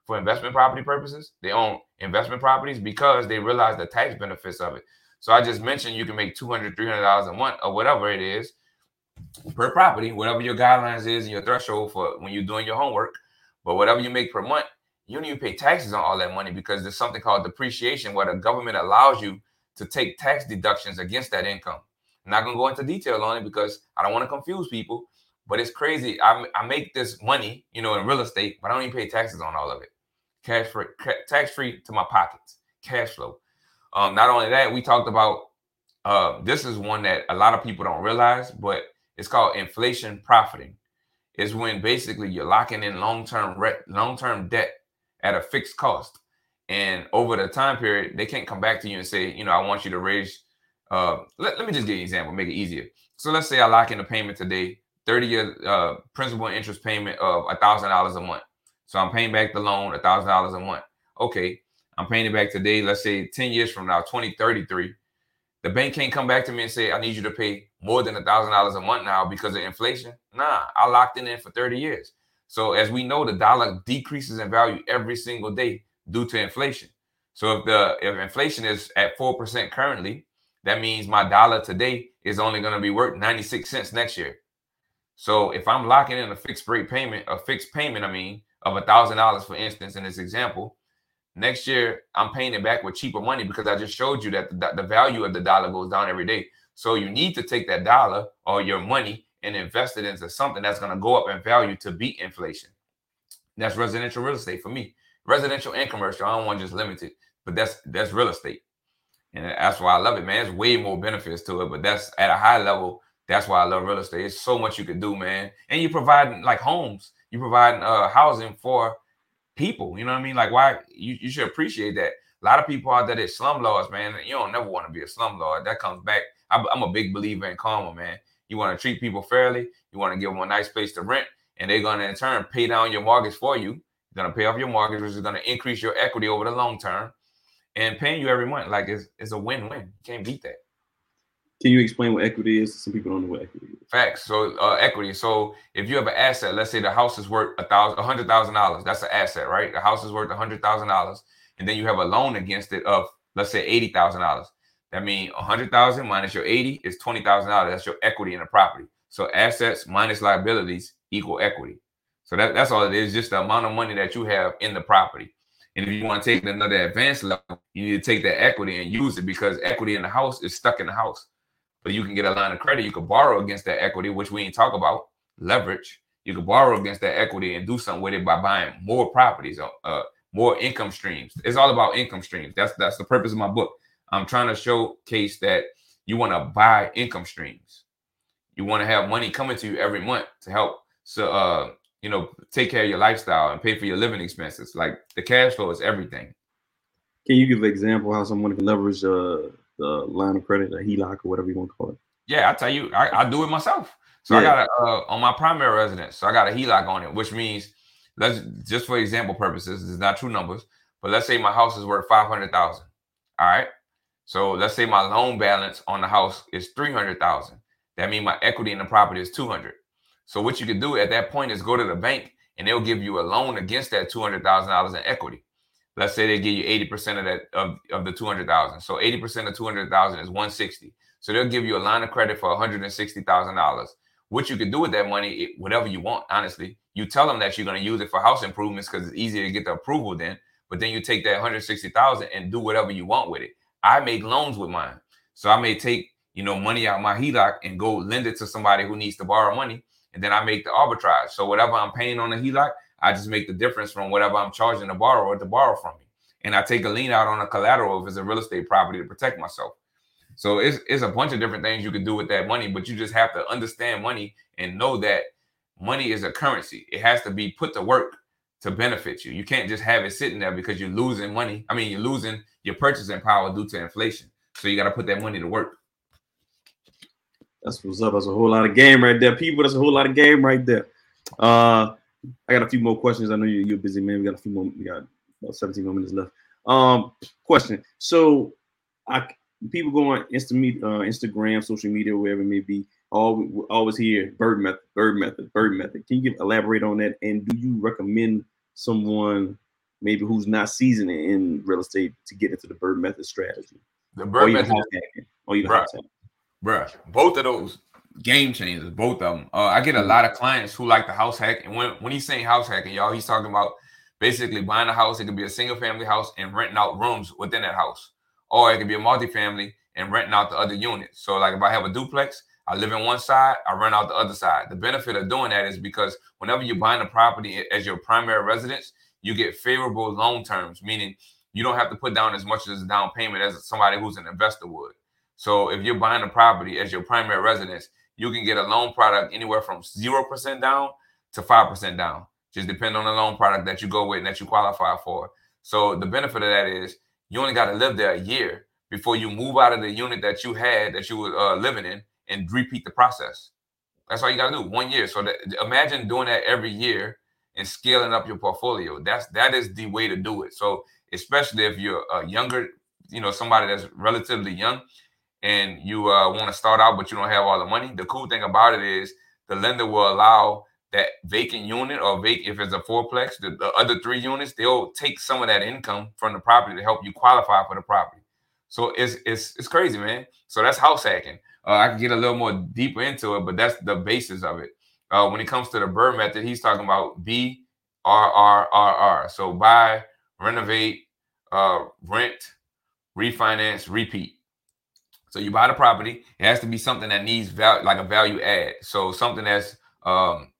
for investment property purposes. They own investment properties because they realize the tax benefits of it. So I just mentioned you can make $200, $300 a month or whatever it is per property, whatever your guidelines is and your threshold for when you're doing your homework. But whatever you make per month, you don't even pay taxes on all that money because there's something called depreciation where the government allows you to take tax deductions against that income. I'm not gonna go into detail on it because I don't want to confuse people, but it's crazy. I, I make this money, you know, in real estate, but I don't even pay taxes on all of it. Cash free, tax free to my pockets, cash flow. Um, not only that, we talked about uh, this is one that a lot of people don't realize, but it's called inflation profiting. Is when basically you're locking in long-term re- long-term debt at a fixed cost, and over the time period, they can't come back to you and say, you know, I want you to raise. Uh, let, let me just give you an example, make it easier. So let's say I lock in a payment today, 30 year uh, principal interest payment of a thousand dollars a month. So I'm paying back the loan a thousand dollars a month. Okay, I'm paying it back today. Let's say 10 years from now, 2033. The bank can't come back to me and say, I need you to pay more than a thousand dollars a month now because of inflation. Nah, I locked it in for 30 years. So as we know, the dollar decreases in value every single day due to inflation. So if the if inflation is at four percent currently, that means my dollar today is only going to be worth 96 cents next year. So if I'm locking in a fixed rate payment, a fixed payment, I mean, of a thousand dollars, for instance, in this example, next year I'm paying it back with cheaper money because I just showed you that the, the value of the dollar goes down every day. So you need to take that dollar or your money and invest it into something that's going to go up in value to beat inflation. That's residential real estate for me. Residential and commercial. I don't want just limited, but that's that's real estate. And that's why I love it, man. There's way more benefits to it, but that's at a high level. That's why I love real estate. It's so much you could do, man. And you provide like homes, you provide uh, housing for people. You know what I mean? Like, why you, you should appreciate that. A lot of people out there that slum lords, man. You don't never want to be a slum lord. That comes back. I'm, I'm a big believer in karma, man. You want to treat people fairly. You want to give them a nice place to rent, and they're going to in turn pay down your mortgage for you. You're going to pay off your mortgage, which is going to increase your equity over the long term, and paying you every month. Like it's, it's a win-win. You can't beat that. Can you explain what equity is? Some people don't know what equity is. Facts. So uh, equity. So if you have an asset, let's say the house is worth a thousand, a hundred thousand dollars. That's an asset, right? The house is worth a hundred thousand dollars, and then you have a loan against it of let's say eighty thousand dollars. That means a hundred thousand minus your eighty is twenty thousand dollars. That's your equity in the property. So assets minus liabilities equal equity. So that, that's all it is, just the amount of money that you have in the property. And if you want to take another advanced level, you need to take that equity and use it because equity in the house is stuck in the house. But you can get a line of credit. You could borrow against that equity, which we ain't talk about leverage. You could borrow against that equity and do something with it by buying more properties, uh, uh, more income streams. It's all about income streams. That's that's the purpose of my book. I'm trying to showcase that you want to buy income streams. You want to have money coming to you every month to help so uh you know take care of your lifestyle and pay for your living expenses. Like the cash flow is everything. Can you give an example how someone can leverage uh, the line of credit, a HELOC, or whatever you want to call it? Yeah, I tell you, I, I do it myself. So Yeah. I got a uh, on my primary residence. So I got a HELOC on it, which means let's just for example purposes, this is not true numbers, but let's say my house is worth five hundred thousand. All right. So let's say my loan balance on the house is three hundred thousand. That means my equity in the property is two hundred. So what you can do at that point is go to the bank and they'll give you a loan against that two hundred thousand dollars in equity. Let's say they give you eighty percent of that of, of the two hundred thousand. So eighty percent of two hundred thousand is one sixty. So they'll give you a line of credit for one hundred and sixty thousand dollars. What you could do with that money, it, whatever you want, honestly. You tell them that you're going to use it for house improvements because it's easier to get the approval then. But then you take that 160,000 and do whatever you want with it. I make loans with mine. So I may take, you know, money out my HELOC and go lend it to somebody who needs to borrow money. And then I make the arbitrage. So whatever I'm paying on the HELOC, I just make the difference from whatever I'm charging the borrower to borrow from me. And I take a lien out on a collateral if it's a real estate property to protect myself. So it's, it's a bunch of different things you can do with that money, but you just have to understand money and know that money is a currency. It has to be put to work to benefit you. You can't just have it sitting there because you're losing money. I mean, you're losing your purchasing power due to inflation. So you got to put that money to work. That's what's up. That's a whole lot of game right there. People, that's a whole lot of game right there. Uh I got a few more questions. I know you, you're a busy man. We got a few more, we got about 17 more minutes left. Um, question. So I people go on Insta uh, Instagram, social media, wherever it may be, always always hear BRRRR method, BRRRR method, BRRRR method. Can you give elaborate on that? And do you recommend someone maybe who's not seasoned in real estate to get into the BRRRR method strategy? The BRRRR method? Or even hacking? Bruh, both of those game changers, both of them. Uh, I get a lot of clients who like the house hack, and when when he's saying house hacking, y'all, he's talking about basically buying a house. It could be a single family house and renting out rooms within that house, or it could be a multifamily and renting out the other units. So, like if I have a duplex, I live in one side, I rent out the other side. The benefit of doing that is because whenever you're buying a property as your primary residence, you get favorable loan terms, meaning you don't have to put down as much as a down payment as somebody who's an investor would. So if you're buying a property as your primary residence, you can get a loan product anywhere from 0% down to 5% down. Just depend on the loan product that you go with and that you qualify for. So the benefit of that is you only got to live there a year before you move out of the unit that you had that you were uh, living in and repeat the process. That's all you gotta do. One year. So that, imagine doing that every year and scaling up your portfolio. That's that is the way to do it. So especially if you're a younger, you know, somebody that's relatively young and you uh, want to start out but you don't have all the money. The cool thing about it is the lender will allow that vacant unit or vacant if it's a fourplex, the, the other three units, they'll take some of that income from the property to help you qualify for the property. So it's it's it's crazy, man. So that's house hacking. Uh, I can get a little more deeper into it, but that's the basis of it. Uh, when it comes to the BRRRR method, he's talking about B R R R R. So buy, renovate, uh, rent, refinance, repeat. So you buy the property. It has to be something that needs value, like a value add. So something that's um,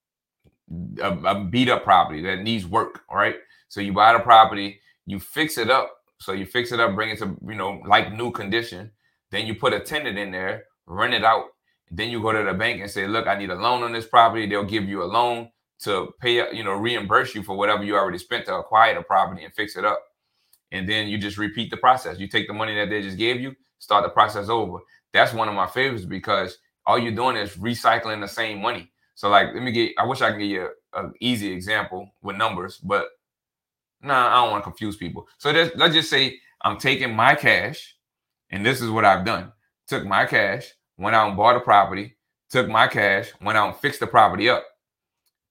a, a beat up property that needs work. All right. So you buy the property, you fix it up. So you fix it up, bring it to you know like new condition. Then you put a tenant in there, rent it out. Then you go to the bank and say, "Look, I need a loan on this property." They'll give you a loan to pay, you know, reimburse you for whatever you already spent to acquire the property and fix it up. And then you just repeat the process. You take the money that they just gave you, start the process over. That's one of my favorites because all you're doing is recycling the same money. So like, let me get. I wish I could give you an easy example with numbers, but nah, I don't want to confuse people. So let's just say I'm taking my cash, and this is what I've done. Took my cash, went out and bought a property. Took my cash, went out and fixed the property up.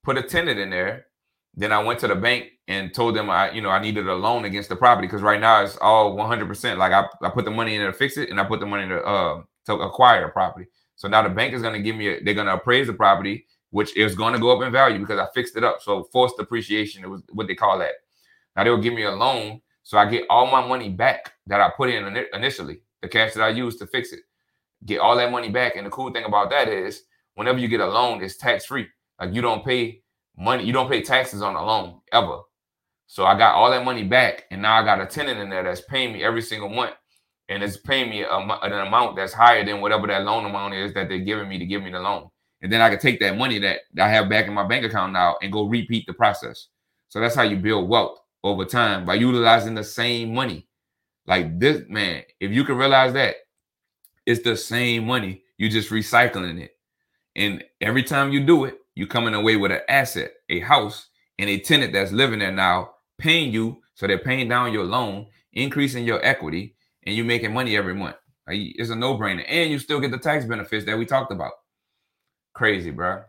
Put a tenant in there. Then I went to the bank and told them I, you know, I needed a loan against the property because right now it's all 100%. Like I, I put the money in to fix it, and I put the money to uh to acquire a property. So now the bank is going to give me, a, they're going to appraise the property, which is going to go up in value because I fixed it up. So forced depreciation, it was what they call that. Now they'll give me a loan, so I get all my money back that I put in initially, the cash that I used to fix it. Get all that money back. And the cool thing about that is, whenever you get a loan, it's tax free. Like you don't pay money, you don't pay taxes on a loan ever. So I got all that money back, and now I got a tenant in there that's paying me every single month, and it's paying me a, an amount that's higher than whatever that loan amount is that they're giving me to give me the loan. And then I can take that money that I have back in my bank account now and go repeat the process. So that's how you build wealth over time by utilizing the same money. Like this, man, if you can realize that, it's the same money. you're just recycling it. And every time you do it, you coming away with an asset, a house, and a tenant that's living there now, paying you. So they're paying down your loan, increasing your equity, and you're making money every month. Like, it's a no-brainer. And you still get the tax benefits that we talked about. Crazy, bro.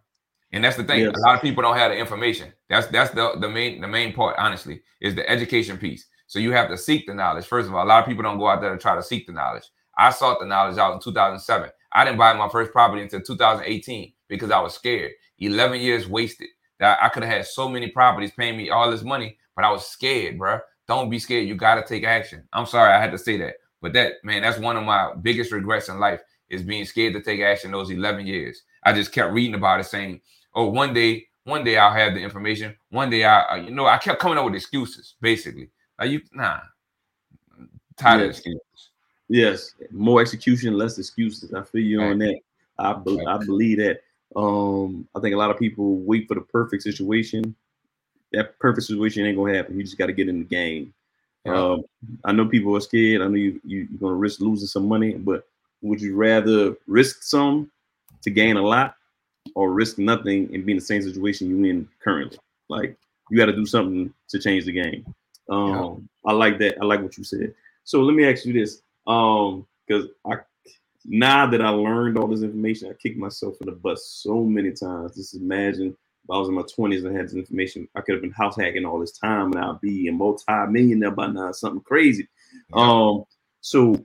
And that's the thing. Yes. A lot of people don't have the information. That's that's the, the main the main part, honestly, is the education piece. So you have to seek the knowledge. First of all, a lot of people don't go out there to try to seek the knowledge. I sought the knowledge out in 2007. I didn't buy my first property until 2018 because I was scared. 11 years wasted. That I could have had so many properties paying me all this money, but I was scared, bro. Don't be scared. You got to take action. I'm sorry I had to say that, but that man, that's one of my biggest regrets in life is being scared to take action those 11 years. I just kept reading about it, saying, "Oh, one day, one day I'll have the information. One day I, uh, you know, I kept coming up with excuses, basically. Are you nah? Tired yes. of excuses. Yes, more execution, less excuses. I feel you right. on that. I be- I believe that. Um, I think a lot of people wait for the perfect situation. That perfect situation ain't gonna happen. You just got to get in the game. Um, I know people are scared. I know you, you you're gonna risk losing some money, but would you rather risk some to gain a lot, or risk nothing and be in the same situation you in currently? Like you got to do something to change the game. Um, yeah. I like that. I like what you said. So let me ask you this, um, because I now that I learned all this information, I kicked myself in the butt so many times. Just imagine if I was in my 20s and had this information, I could have been house hacking all this time and I'd be a multi-millionaire by now, something crazy. Um, so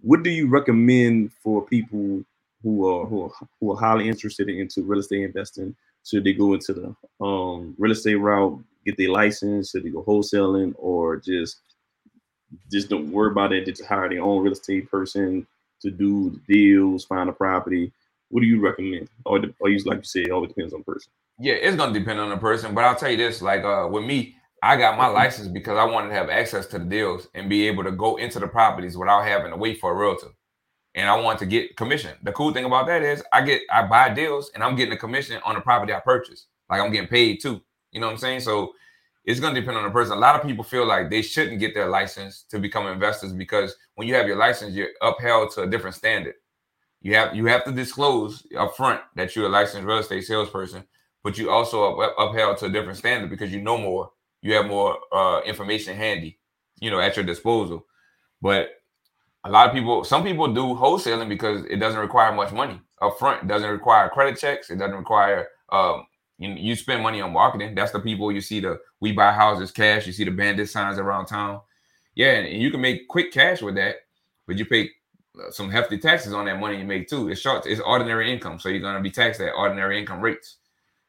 what do you recommend for people who are who are, who are highly interested into real estate investing? Should they go into the um, real estate route, get their license? Should they go wholesaling, or just just don't worry about it? Just hire their own real estate person to do the deals, find a property. What do you recommend? Or, or you like you said, it always depends on the person. Yeah, it's gonna depend on the person. But I'll tell you this: like uh, with me, I got my license because I wanted to have access to the deals and be able to go into the properties without having to wait for a realtor. And I want to get commission. The cool thing about that is I get I buy deals and I'm getting a commission on the property I purchase. Like I'm getting paid too. You know what I'm saying? So it's going to depend on the person. A lot of people feel like they shouldn't get their license to become investors because when you have your license, you're upheld to a different standard. you have you have to disclose upfront that you're a licensed real estate salesperson, but you also up, upheld to a different standard because you know more, you have more uh, information handy, you know, at your disposal. But a lot of people, some people do wholesaling because it doesn't require much money upfront. It doesn't require credit checks. It doesn't require um, you, you spend money on marketing. That's the people you see the we buy houses cash. You see the bandit signs around town. Yeah, and you can make quick cash with that, but you pay uh, some hefty taxes on that money you make too. It's short, it's ordinary income, so you're gonna be taxed at ordinary income rates.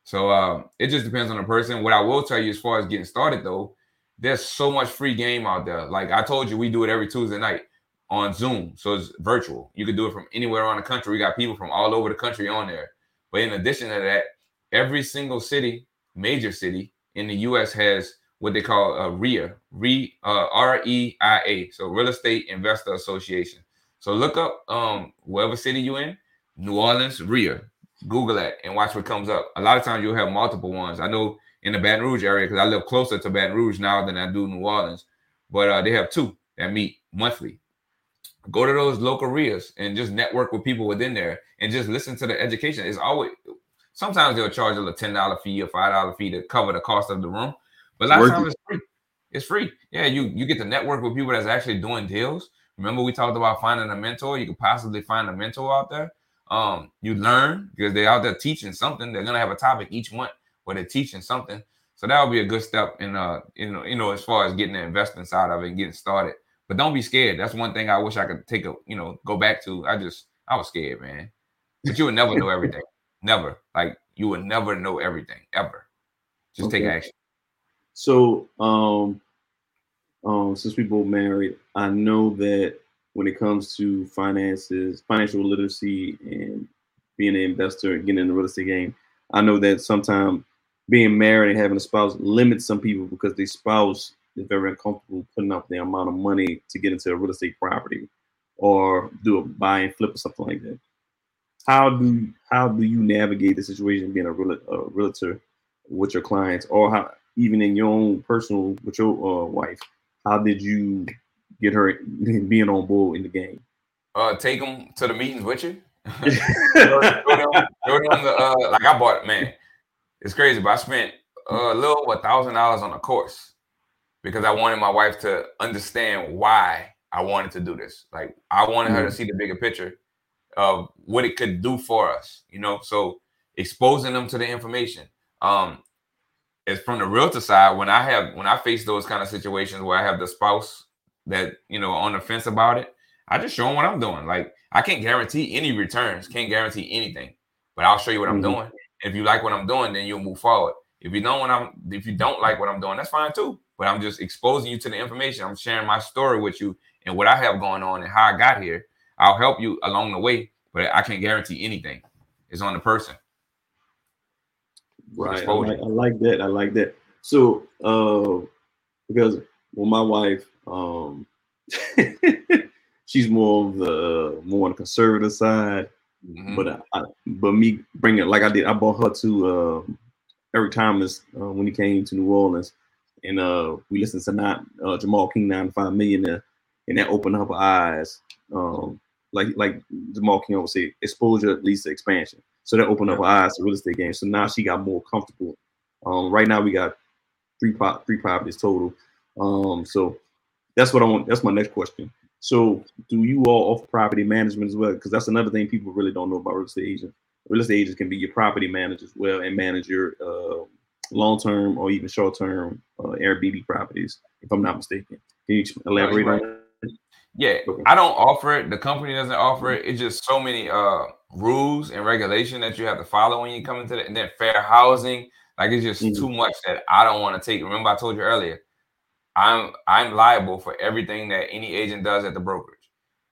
So uh, it just depends on the person. What I will tell you as far as getting started though, there's so much free game out there. Like I told you, we do it every Tuesday night on Zoom, so it's virtual. You can do it from anywhere around the country. We got people from all over the country on there. But in addition to that, every single city, major city in the U.S. has what they call a REIA, RE, uh, R-E-I-A, so Real Estate Investor Association. So look up um, whatever city you're in, New Orleans REIA. Google that and watch what comes up. A lot of times you'll have multiple ones. I know in the Baton Rouge area because I live closer to Baton Rouge now than I do New Orleans, but uh, they have two that meet monthly. Go to those local REIAs and just network with people within there and just listen to the education. It's always Sometimes they'll charge a ten dollar fee or five dollar fee to cover the cost of the room, but a lot of times it's free. It's free. Yeah, you you get to network with people that's actually doing deals. Remember we talked about finding a mentor. You could possibly find a mentor out there. Um, you learn because they're out there teaching something. They're gonna have a topic each month where they're teaching something. So that would be a good step in uh you know you know as far as getting the investing side of it and getting started. But don't be scared. That's one thing I wish I could take a you know go back to. I just I was scared, man. But you would never know everything. Never. Like you will never know everything ever. Just okay. take action. So, um, um, since we both married, I know that when it comes to finances, financial literacy, and being an investor and getting in the real estate game, I know that sometimes being married and having a spouse limits some people because their spouse is very uncomfortable putting up the amount of money to get into a real estate property or do a buy and flip or something like that how do how do you navigate the situation being a, real, a realtor with your clients, or how even in your own personal with your uh, wife? How did you get her being on board in the game? Uh, take them to the meetings with you. go, down, go down the, uh, like I bought man. It's crazy, but I spent a little over a thousand dollars on a course because I wanted my wife to understand why I wanted to do this. Like I wanted her to mm-hmm. see the bigger picture of what it could do for us, you know. So exposing them to the information. Um, it's from the realtor side, when I have when I face those kind of situations where I have the spouse that you know on the fence about it, I just show them what I'm doing. Like I can't guarantee any returns, can't guarantee anything, but I'll show you what I'm mm-hmm. doing. If you like what I'm doing, then you'll move forward. If you don't, when I'm if you don't like what I'm doing, that's fine too. But I'm just exposing you to the information. I'm sharing my story with you and what I have going on and how I got here. I'll help you along the way, but I can't guarantee anything. It's on the person. Right. I like, I like, that. I like that. So, uh, because well, my wife, um, she's more of the more on the conservative side, mm-hmm. but I, but me bring it like I did. I bought her to uh, Eric Thomas uh, when he came to New Orleans, and uh, we listened to not uh, Jamal King nine five millionaire, and that opened up her eyes. Um, like like Jamal King always say, exposure leads to expansion. So that opened up her eyes to real estate games. So now she got more comfortable. Um, right now we got three pop three properties total. Um, so that's what I want. That's my next question. So do you all offer property management as well? Because that's another thing people really don't know about real estate agents. Real estate agents can be your property manager as well and manage your uh, long-term or even short-term uh, Airbnb properties, if I'm not mistaken. Can you elaborate on that? Yeah, I don't offer it. The company doesn't offer it. It's just so many uh rules and regulation that you have to follow when you come into it, and then fair housing. Like it's just mm-hmm. too much that I don't want to take. Remember, I told you earlier, I'm I'm liable for everything that any agent does at the brokerage.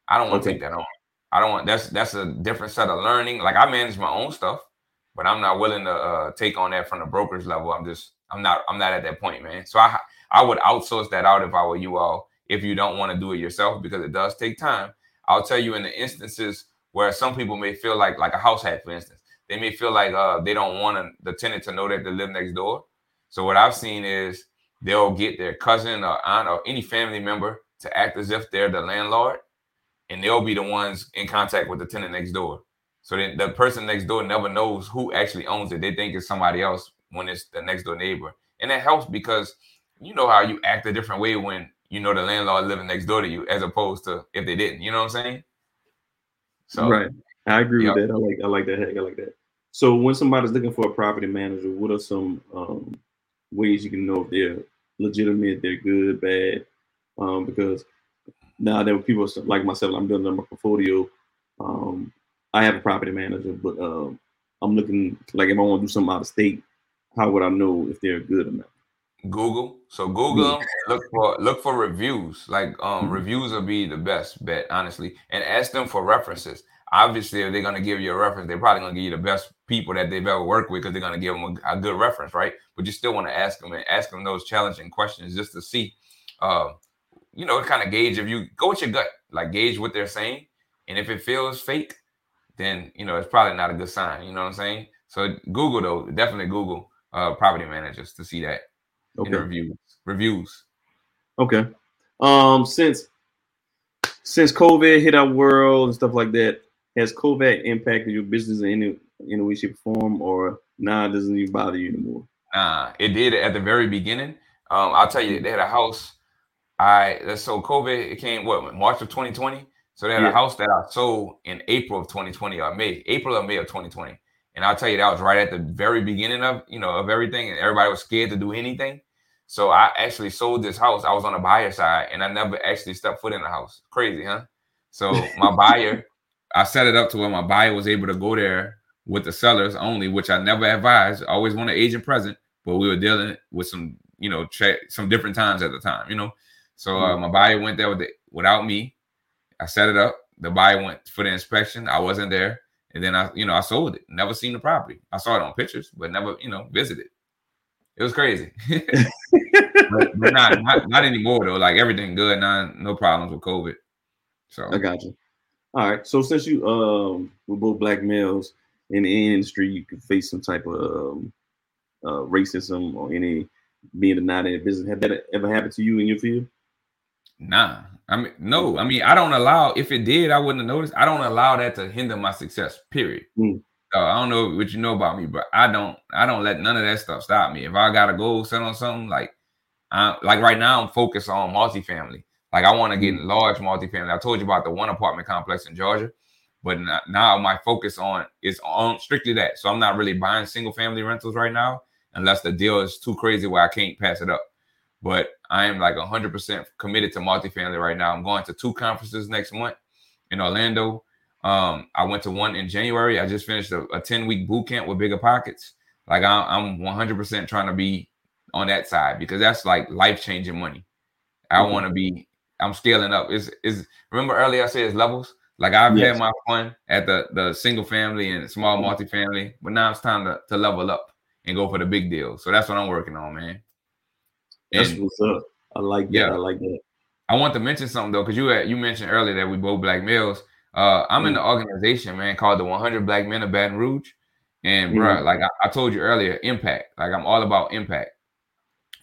I don't want to okay. take that on. I don't want that's that's a different set of learning. Like I manage my own stuff, but I'm not willing to uh, take on that from the brokerage level. I'm just I'm not I'm not at that point, man. So I I would outsource that out if I were you all if you don't want to do it yourself because it does take time. I'll tell you in the instances where some people may feel like like a house hack, for instance, they may feel like uh, they don't want the tenant to know that they live next door. So what I've seen is they'll get their cousin or aunt or any family member to act as if they're the landlord, and they'll be the ones in contact with the tenant next door. So then the person next door never knows who actually owns it. They think it's somebody else when it's the next door neighbor. And it helps because you know how you act a different way when you know the landlord living next door to you as opposed to if they didn't. You know what I'm saying? So right. I agree with that. I like I like that. I like that. So when somebody's looking for a property manager, what are some um, ways you can know if they're legitimate, they're good, bad? Um, because now there were people like myself, I'm building up my portfolio. Um, I have a property manager, but um, I'm looking like if I want to do something out of state, how would I know if they're good or not? Google. So Google look for look for reviews. Like um, mm-hmm. reviews will be the best bet, honestly, and ask them for references. Obviously, if they're gonna give you a reference, they're probably gonna give you the best people that they've ever worked with because they're gonna give them a, a, good reference, right? But you still want to ask them and ask them those challenging questions just to see, uh, you know, kind of gauge if you go with your gut, like gauge what they're saying, and if it feels fake, then you know it's probably not a good sign. You know what I'm saying? So Google though, definitely Google uh, property managers to see that okay. in reviews. Reviews. Okay. Um, since since COVID hit our world and stuff like that, has COVID impacted your business in any in a way, shape, or form, or nah, it doesn't even bother you anymore? Nah, it did at the very beginning. Um, I'll tell you, they had a house. I so COVID it came what March of 2020. So they had yeah. a house that I sold in April of 2020 or May, April or May of 2020. And I'll tell you, that was right at the very beginning of you know of everything, and everybody was scared to do anything. So I actually sold this house. I was on the buyer side, and I never actually stepped foot in the house. Crazy, huh? So my buyer, I set it up to where my buyer was able to go there with the sellers only, which I never advised. I always want an agent present, but we were dealing with some, you know, check some different times at the time, you know. So uh, mm-hmm. my buyer went there with it without me. I set it up. The buyer went for the inspection. I wasn't there. And then I, you know, I sold it. Never seen the property. I saw it on pictures, but never, you know, visited. It was crazy. but, but not, not, not anymore though. Like everything good. Not no problems with COVID. So I got you. All right. So since you um we're both black males in the industry, you could face some type of um, uh, racism or any being denied in business. Have that ever happened to you in your field? Nah, I mean, no. I mean, I don't allow. If it did, I wouldn't have noticed. I don't allow that to hinder my success. Period. Mm. I don't know what you know about me, but I don't. I don't let none of that stuff stop me. If I got a goal set on something, like, I like right now, I'm focused on multifamily. Like, I want to get mm. large multifamily. I told you about the one apartment complex in Georgia, but now my focus on is on strictly that. So I'm not really buying single family rentals right now, unless the deal is too crazy where I can't pass it up. But I am like 100% committed to multifamily right now. I'm going to two conferences next month in Orlando. Um, I went to one in January. I just finished a, a 10 week boot camp with Bigger Pockets. Like I, am 100% trying to be on that side because that's like life changing money. I mm-hmm. want to be. I'm scaling up. Is is remember earlier I said it's levels. Like I've yes. had my fun at the the single family and small mm-hmm. multifamily, but now it's time to, to level up and go for the big deal. So that's what I'm working on, man. That's and, what's up. I like that. Yeah, I like that. I want to mention something though, because you had, you mentioned earlier that we both black males. Uh, I'm in the organization, man, called the 100 Black Men of Baton Rouge, and mm. bro, like I, I, told you earlier, impact. Like I'm all about impact,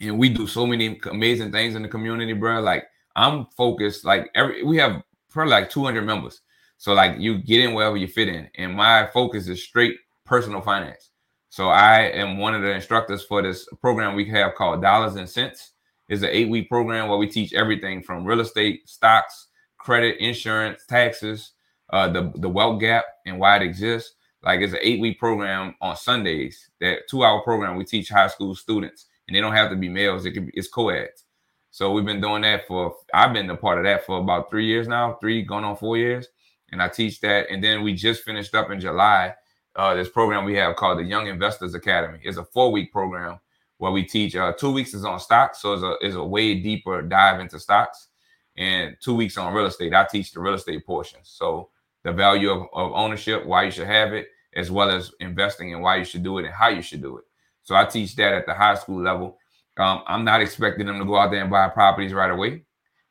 and we do so many amazing things in the community, bro. Like I'm focused. Like every we have probably like 200 members, so like you get in wherever you fit in, and my focus is straight personal finance. So I am one of the instructors for this program we have called Dollars and Cents. It's an eight week program where we teach everything from real estate, stocks, credit, insurance, taxes, uh, the the wealth gap and why it exists. Like it's an eight week program on Sundays. That two hour program we teach high school students, and they don't have to be males. It can be, it's co-eds. So we've been doing that for I've been a part of that for about three years now, three going on four years, and I teach that. And then we just finished up in July uh, this program we have called the Young Investors Academy. It's a four week program where we teach. Uh, two weeks is on stocks, so it's a, it's a way deeper dive into stocks, and two weeks on real estate. I teach the real estate portion, so the value of, of ownership, why you should have it, as well as investing and why you should do it and how you should do it. So I teach that at the high school level. Um, I'm not expecting them to go out there and buy properties right away,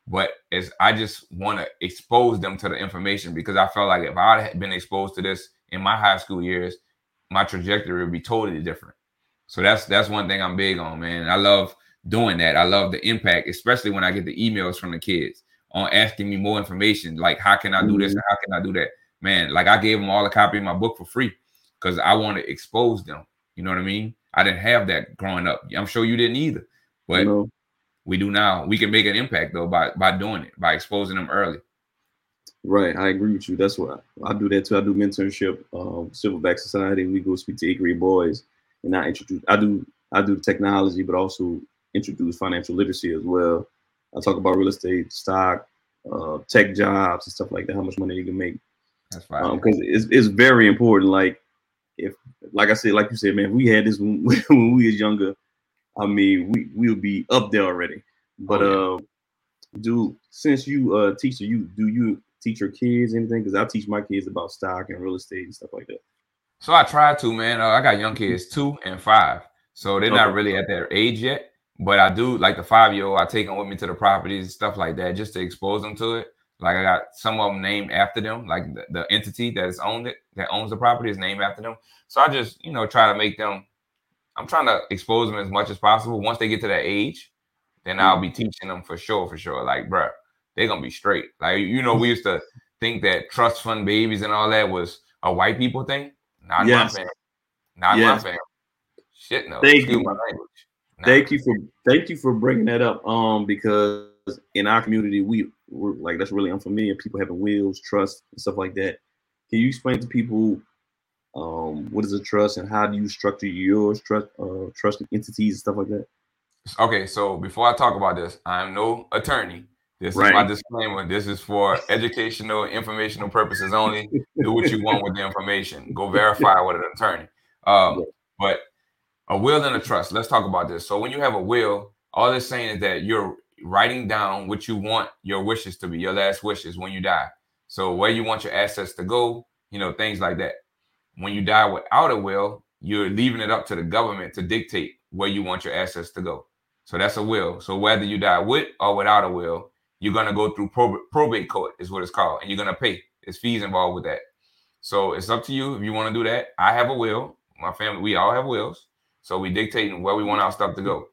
but as I just want to expose them to the information because I felt like if I had been exposed to this in my high school years, my trajectory would be totally different. So that's that's one thing I'm big on, man. I love doing that. I love the impact, especially when I get the emails from the kids on asking me more information, like how can I do this and how can I do that. Man, like I gave them all a copy of my book for free because I want to expose them. You know what I mean? I didn't have that growing up. I'm sure you didn't either, but No. we do now. We can make an impact though by by doing it, by exposing them early. Right, I agree with you. That's why I do that too. I do mentorship, um, Silverback Society. We go speak to eighth grade boys, and I introduce. I do I do technology, but also introduce financial literacy as well. I talk about real estate, stock, uh, tech jobs, and stuff like that. How much money you can make, That's fine. because it's it's very important. Like if, like I said, like you said, man, if we had this when, when we was younger. I mean, we we would be up there already. But Oh, uh, do since you uh teacher, you do you teach your kids anything? Because I teach my kids about stock and real estate and stuff like that. So I try to, man. Uh, I got young kids, two and five, so they're not really at their age yet. But I do like the five year old. I take them with me to the properties and stuff like that, just to expose them to it. Like I got some of them named after them, like the, the entity that is owned it, that owns the property is named after them. So I just, you know, try to make them. I'm trying to expose them as much as possible. Once they get to that age, then I'll be teaching them for sure, for sure. Like, bruh, they're gonna be straight. Like, you know, we used to think that trust fund babies and all that was a white people thing. Not Yes. my family. Not Yes. my family. Shit, no. Thank Excuse my language. Nah. Thank you for thank you for bringing that up. Um, because in our community, we we're like that's really unfamiliar. People having wills, trust, and stuff like that. Can you explain to people um what is a trust and how do you structure your trust uh trust entities and stuff like that? Okay, so before I talk about this, I'm no attorney. This is my disclaimer. This is for educational, informational purposes only. Do what you want with the information. Go verify with an attorney. Um, Right. but a will and a trust. Let's talk about this. So when you have a will, all it's saying is that you're writing down what you want your wishes to be, your last wishes when you die. So where you want your assets to go, you know, things like that. When you die without a will, you're leaving it up to the government to dictate where you want your assets to go. So that's a will. So whether you die with or without a will, you're gonna go through prob- probate court, is what it's called, and you're gonna pay. There's fees involved with that. So it's up to you if you want to do that. I have a will. My family, we all have wills. So we dictating where we want our stuff to go.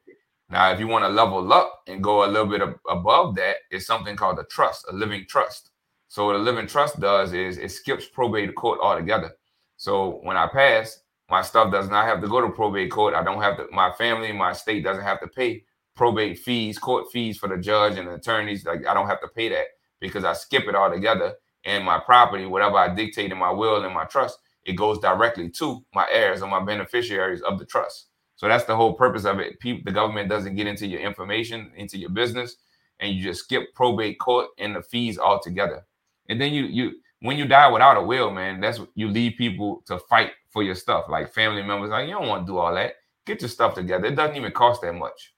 Now, if you want to level up and go a little bit ab- above that, it's something called a trust, a living trust. So what a living trust does is it skips probate court altogether. So when I pass, my stuff does not have to go to probate court. I don't have to. My family, my state doesn't have to pay probate fees, court fees for the judge and the attorneys. Like I don't have to pay that because I skip it altogether. And my property, whatever I dictate in my will and my trust, it goes directly to my heirs or my beneficiaries of the trust. So that's the whole purpose of it. People, the government doesn't get into your information, into your business, and you just skip probate court and the fees altogether. And then you you when you die without a will, man, that's you leave people to fight for your stuff, like family members. Like you don't want to do all that. Get your stuff together. It doesn't even cost that much.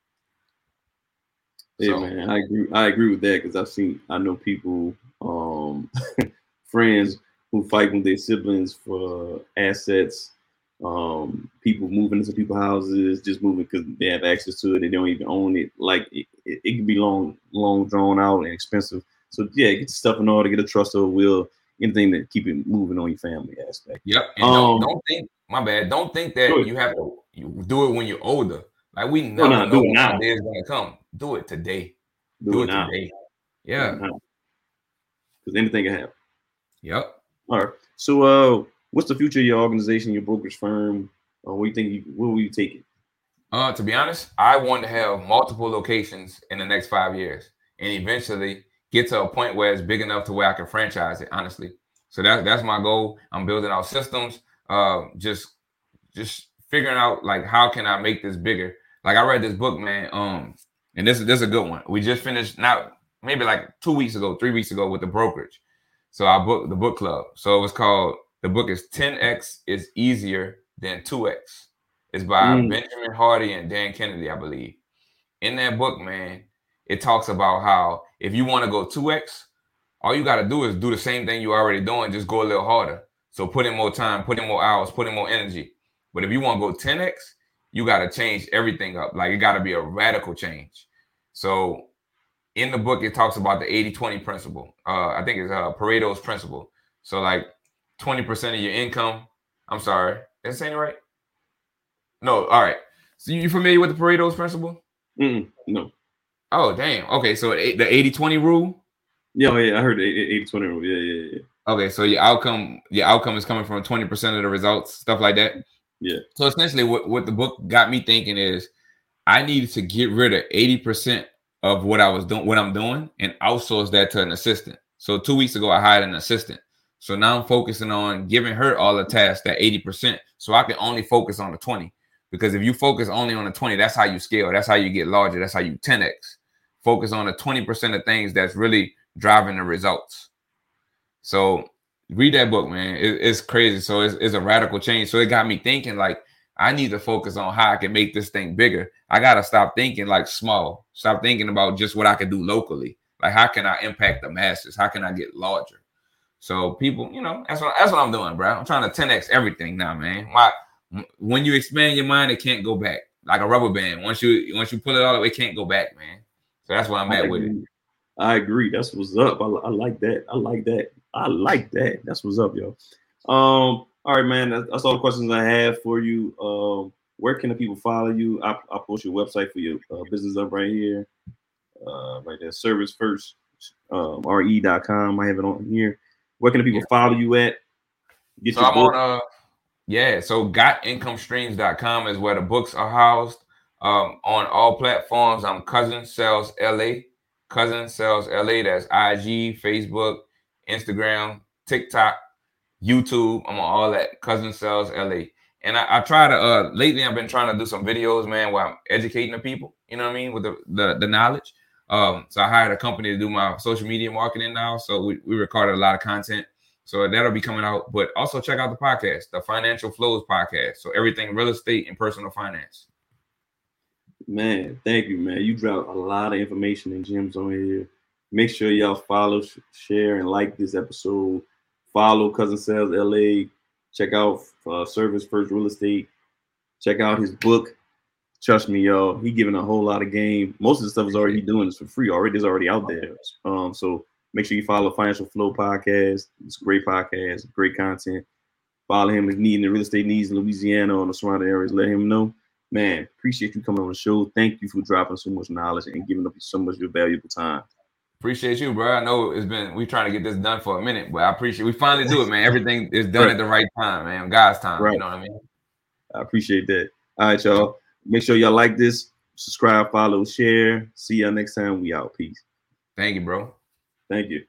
Yeah, So- man, I agree. I agree with that because I've seen, I know people, um, friends who fight with their siblings for assets. Um, people moving into people's houses, just moving because they have access to it. They don't even own it. Like it, it, it can be long, long drawn out and expensive. So yeah, get your stuff in order, get a trust or a will, anything that keep it moving on your family aspect. Yep. And Um, don't, don't think my bad. Don't think that you have to you do it when you're older. Like we No, never no, do know when now. day is gonna come. Do it today. Do, Do it it today. Yeah. Because anything can happen. Yep. All right. So, uh, what's the future of your organization, your brokerage firm? Uh, what do you think? You, where will you take it? Uh, to be honest, I want to have multiple locations in the next five years, and eventually get to a point where it's big enough to where I can franchise it. Honestly, so that that's my goal. I'm building out systems. Uh, just just figuring out like how can I make this bigger. Like I read this book, man. Um, and this is this is a good one. We just finished not maybe like two weeks ago, three weeks ago with the brokerage. So I booked the book club. So it was called the book is 10x is easier than 2x. It's by Mm. Benjamin Hardy and Dan Kennedy, I believe. In that book, man, it talks about how if you want to go 2x, all you got to do is do the same thing you're already doing, just go a little harder. So put in more time, put in more hours, put in more energy. But if you want to go 10x, you got to change everything up. Like it got to be a radical change. So in the book, it talks about the 80 20 principle. Uh, I think it's uh, Pareto's principle. So, like 20% of your income. I'm sorry. Is saying it right? No. All right. So, you familiar with the Pareto's principle? Mm-mm, no. Oh, damn. Okay. So, the 80 20 rule. Yeah, yeah, I heard the 80 20 rule. Yeah, yeah, yeah. Okay, so your outcome, your outcome is coming from 20% of the results, stuff like that. Yeah. So essentially what, what the book got me thinking is I needed to get rid of 80% of what I was doing, what I'm doing, and outsource that to an assistant. So two weeks ago, I hired an assistant. So now I'm focusing on giving her all the tasks that 80%. So I can only focus on the 20. Because if you focus only on the 20, that's how you scale. That's how you get larger. That's how you 10x. Focus on the 20% of things that's really driving the results. So read that book, man. It, it's crazy. So it's, it's a radical change. So it got me thinking like I need to focus on how I can make this thing bigger. I gotta stop thinking like small. Stop thinking about just what I can do locally. Like how can I impact the masses? How can I get larger? So people, you know, that's what that's what I'm doing, bro. I'm trying to 10x everything now, man. Why? When you expand your mind, it can't go back like a rubber band. Once you once you pull it all the way, it can't go back, man. So that's where I'm at with it. I agree. That's what's up. I, I like that. I like that. I like that. That's what's up, yo. Um, all right, man. That's, that's all the questions I have for you. Um, where can the people follow you? I, I'll post your website for your uh, business up right here. Uh, right there, service first, um, re.com. I have it on here. Where can the people follow you at? Get so I'm book. on uh yeah, so gotincomestreams.com is where the books are housed. Um, on all platforms, I'm Cousin Sells LA. Cousin Sells LA. That's IG, Facebook, Instagram, TikTok, YouTube. I'm on all that. Cousin Sells LA. And I, I, try to uh lately I've been trying to do some videos, man, where I'm educating the people, you know what I mean, with the the, the knowledge. Um, so I hired a company to do my social media marketing now. So we, we recorded a lot of content. So that'll be coming out. But also check out the podcast, the Financial Flows podcast. So everything real estate and personal finance. Man, thank you, man. You dropped a lot of information and gems on here. Make sure y'all follow, share, and like this episode. Follow Cousin Sells LA. Check out uh, Service First Real Estate. Check out his book. Trust me, y'all. He giving a whole lot of game. Most of the stuff is already doing is for free. Already is already out there. Um, so make sure you follow Financial Flow podcast. It's a great podcast, great content. Follow him if needing the real estate needs in Louisiana or the surrounding areas. Let him know man, appreciate you coming on the show. Thank you for dropping so much knowledge and giving up so much of your valuable time. Appreciate you, bro. I know it's been we trying to get this done for a minute, but I appreciate we finally do it, man. Everything is done right. at the right time, man. God's time. Right. You know what I mean? I appreciate that. All right, y'all. Make sure y'all like this, subscribe, follow, share. See y'all next time. We out. Peace. Thank you, bro. Thank you.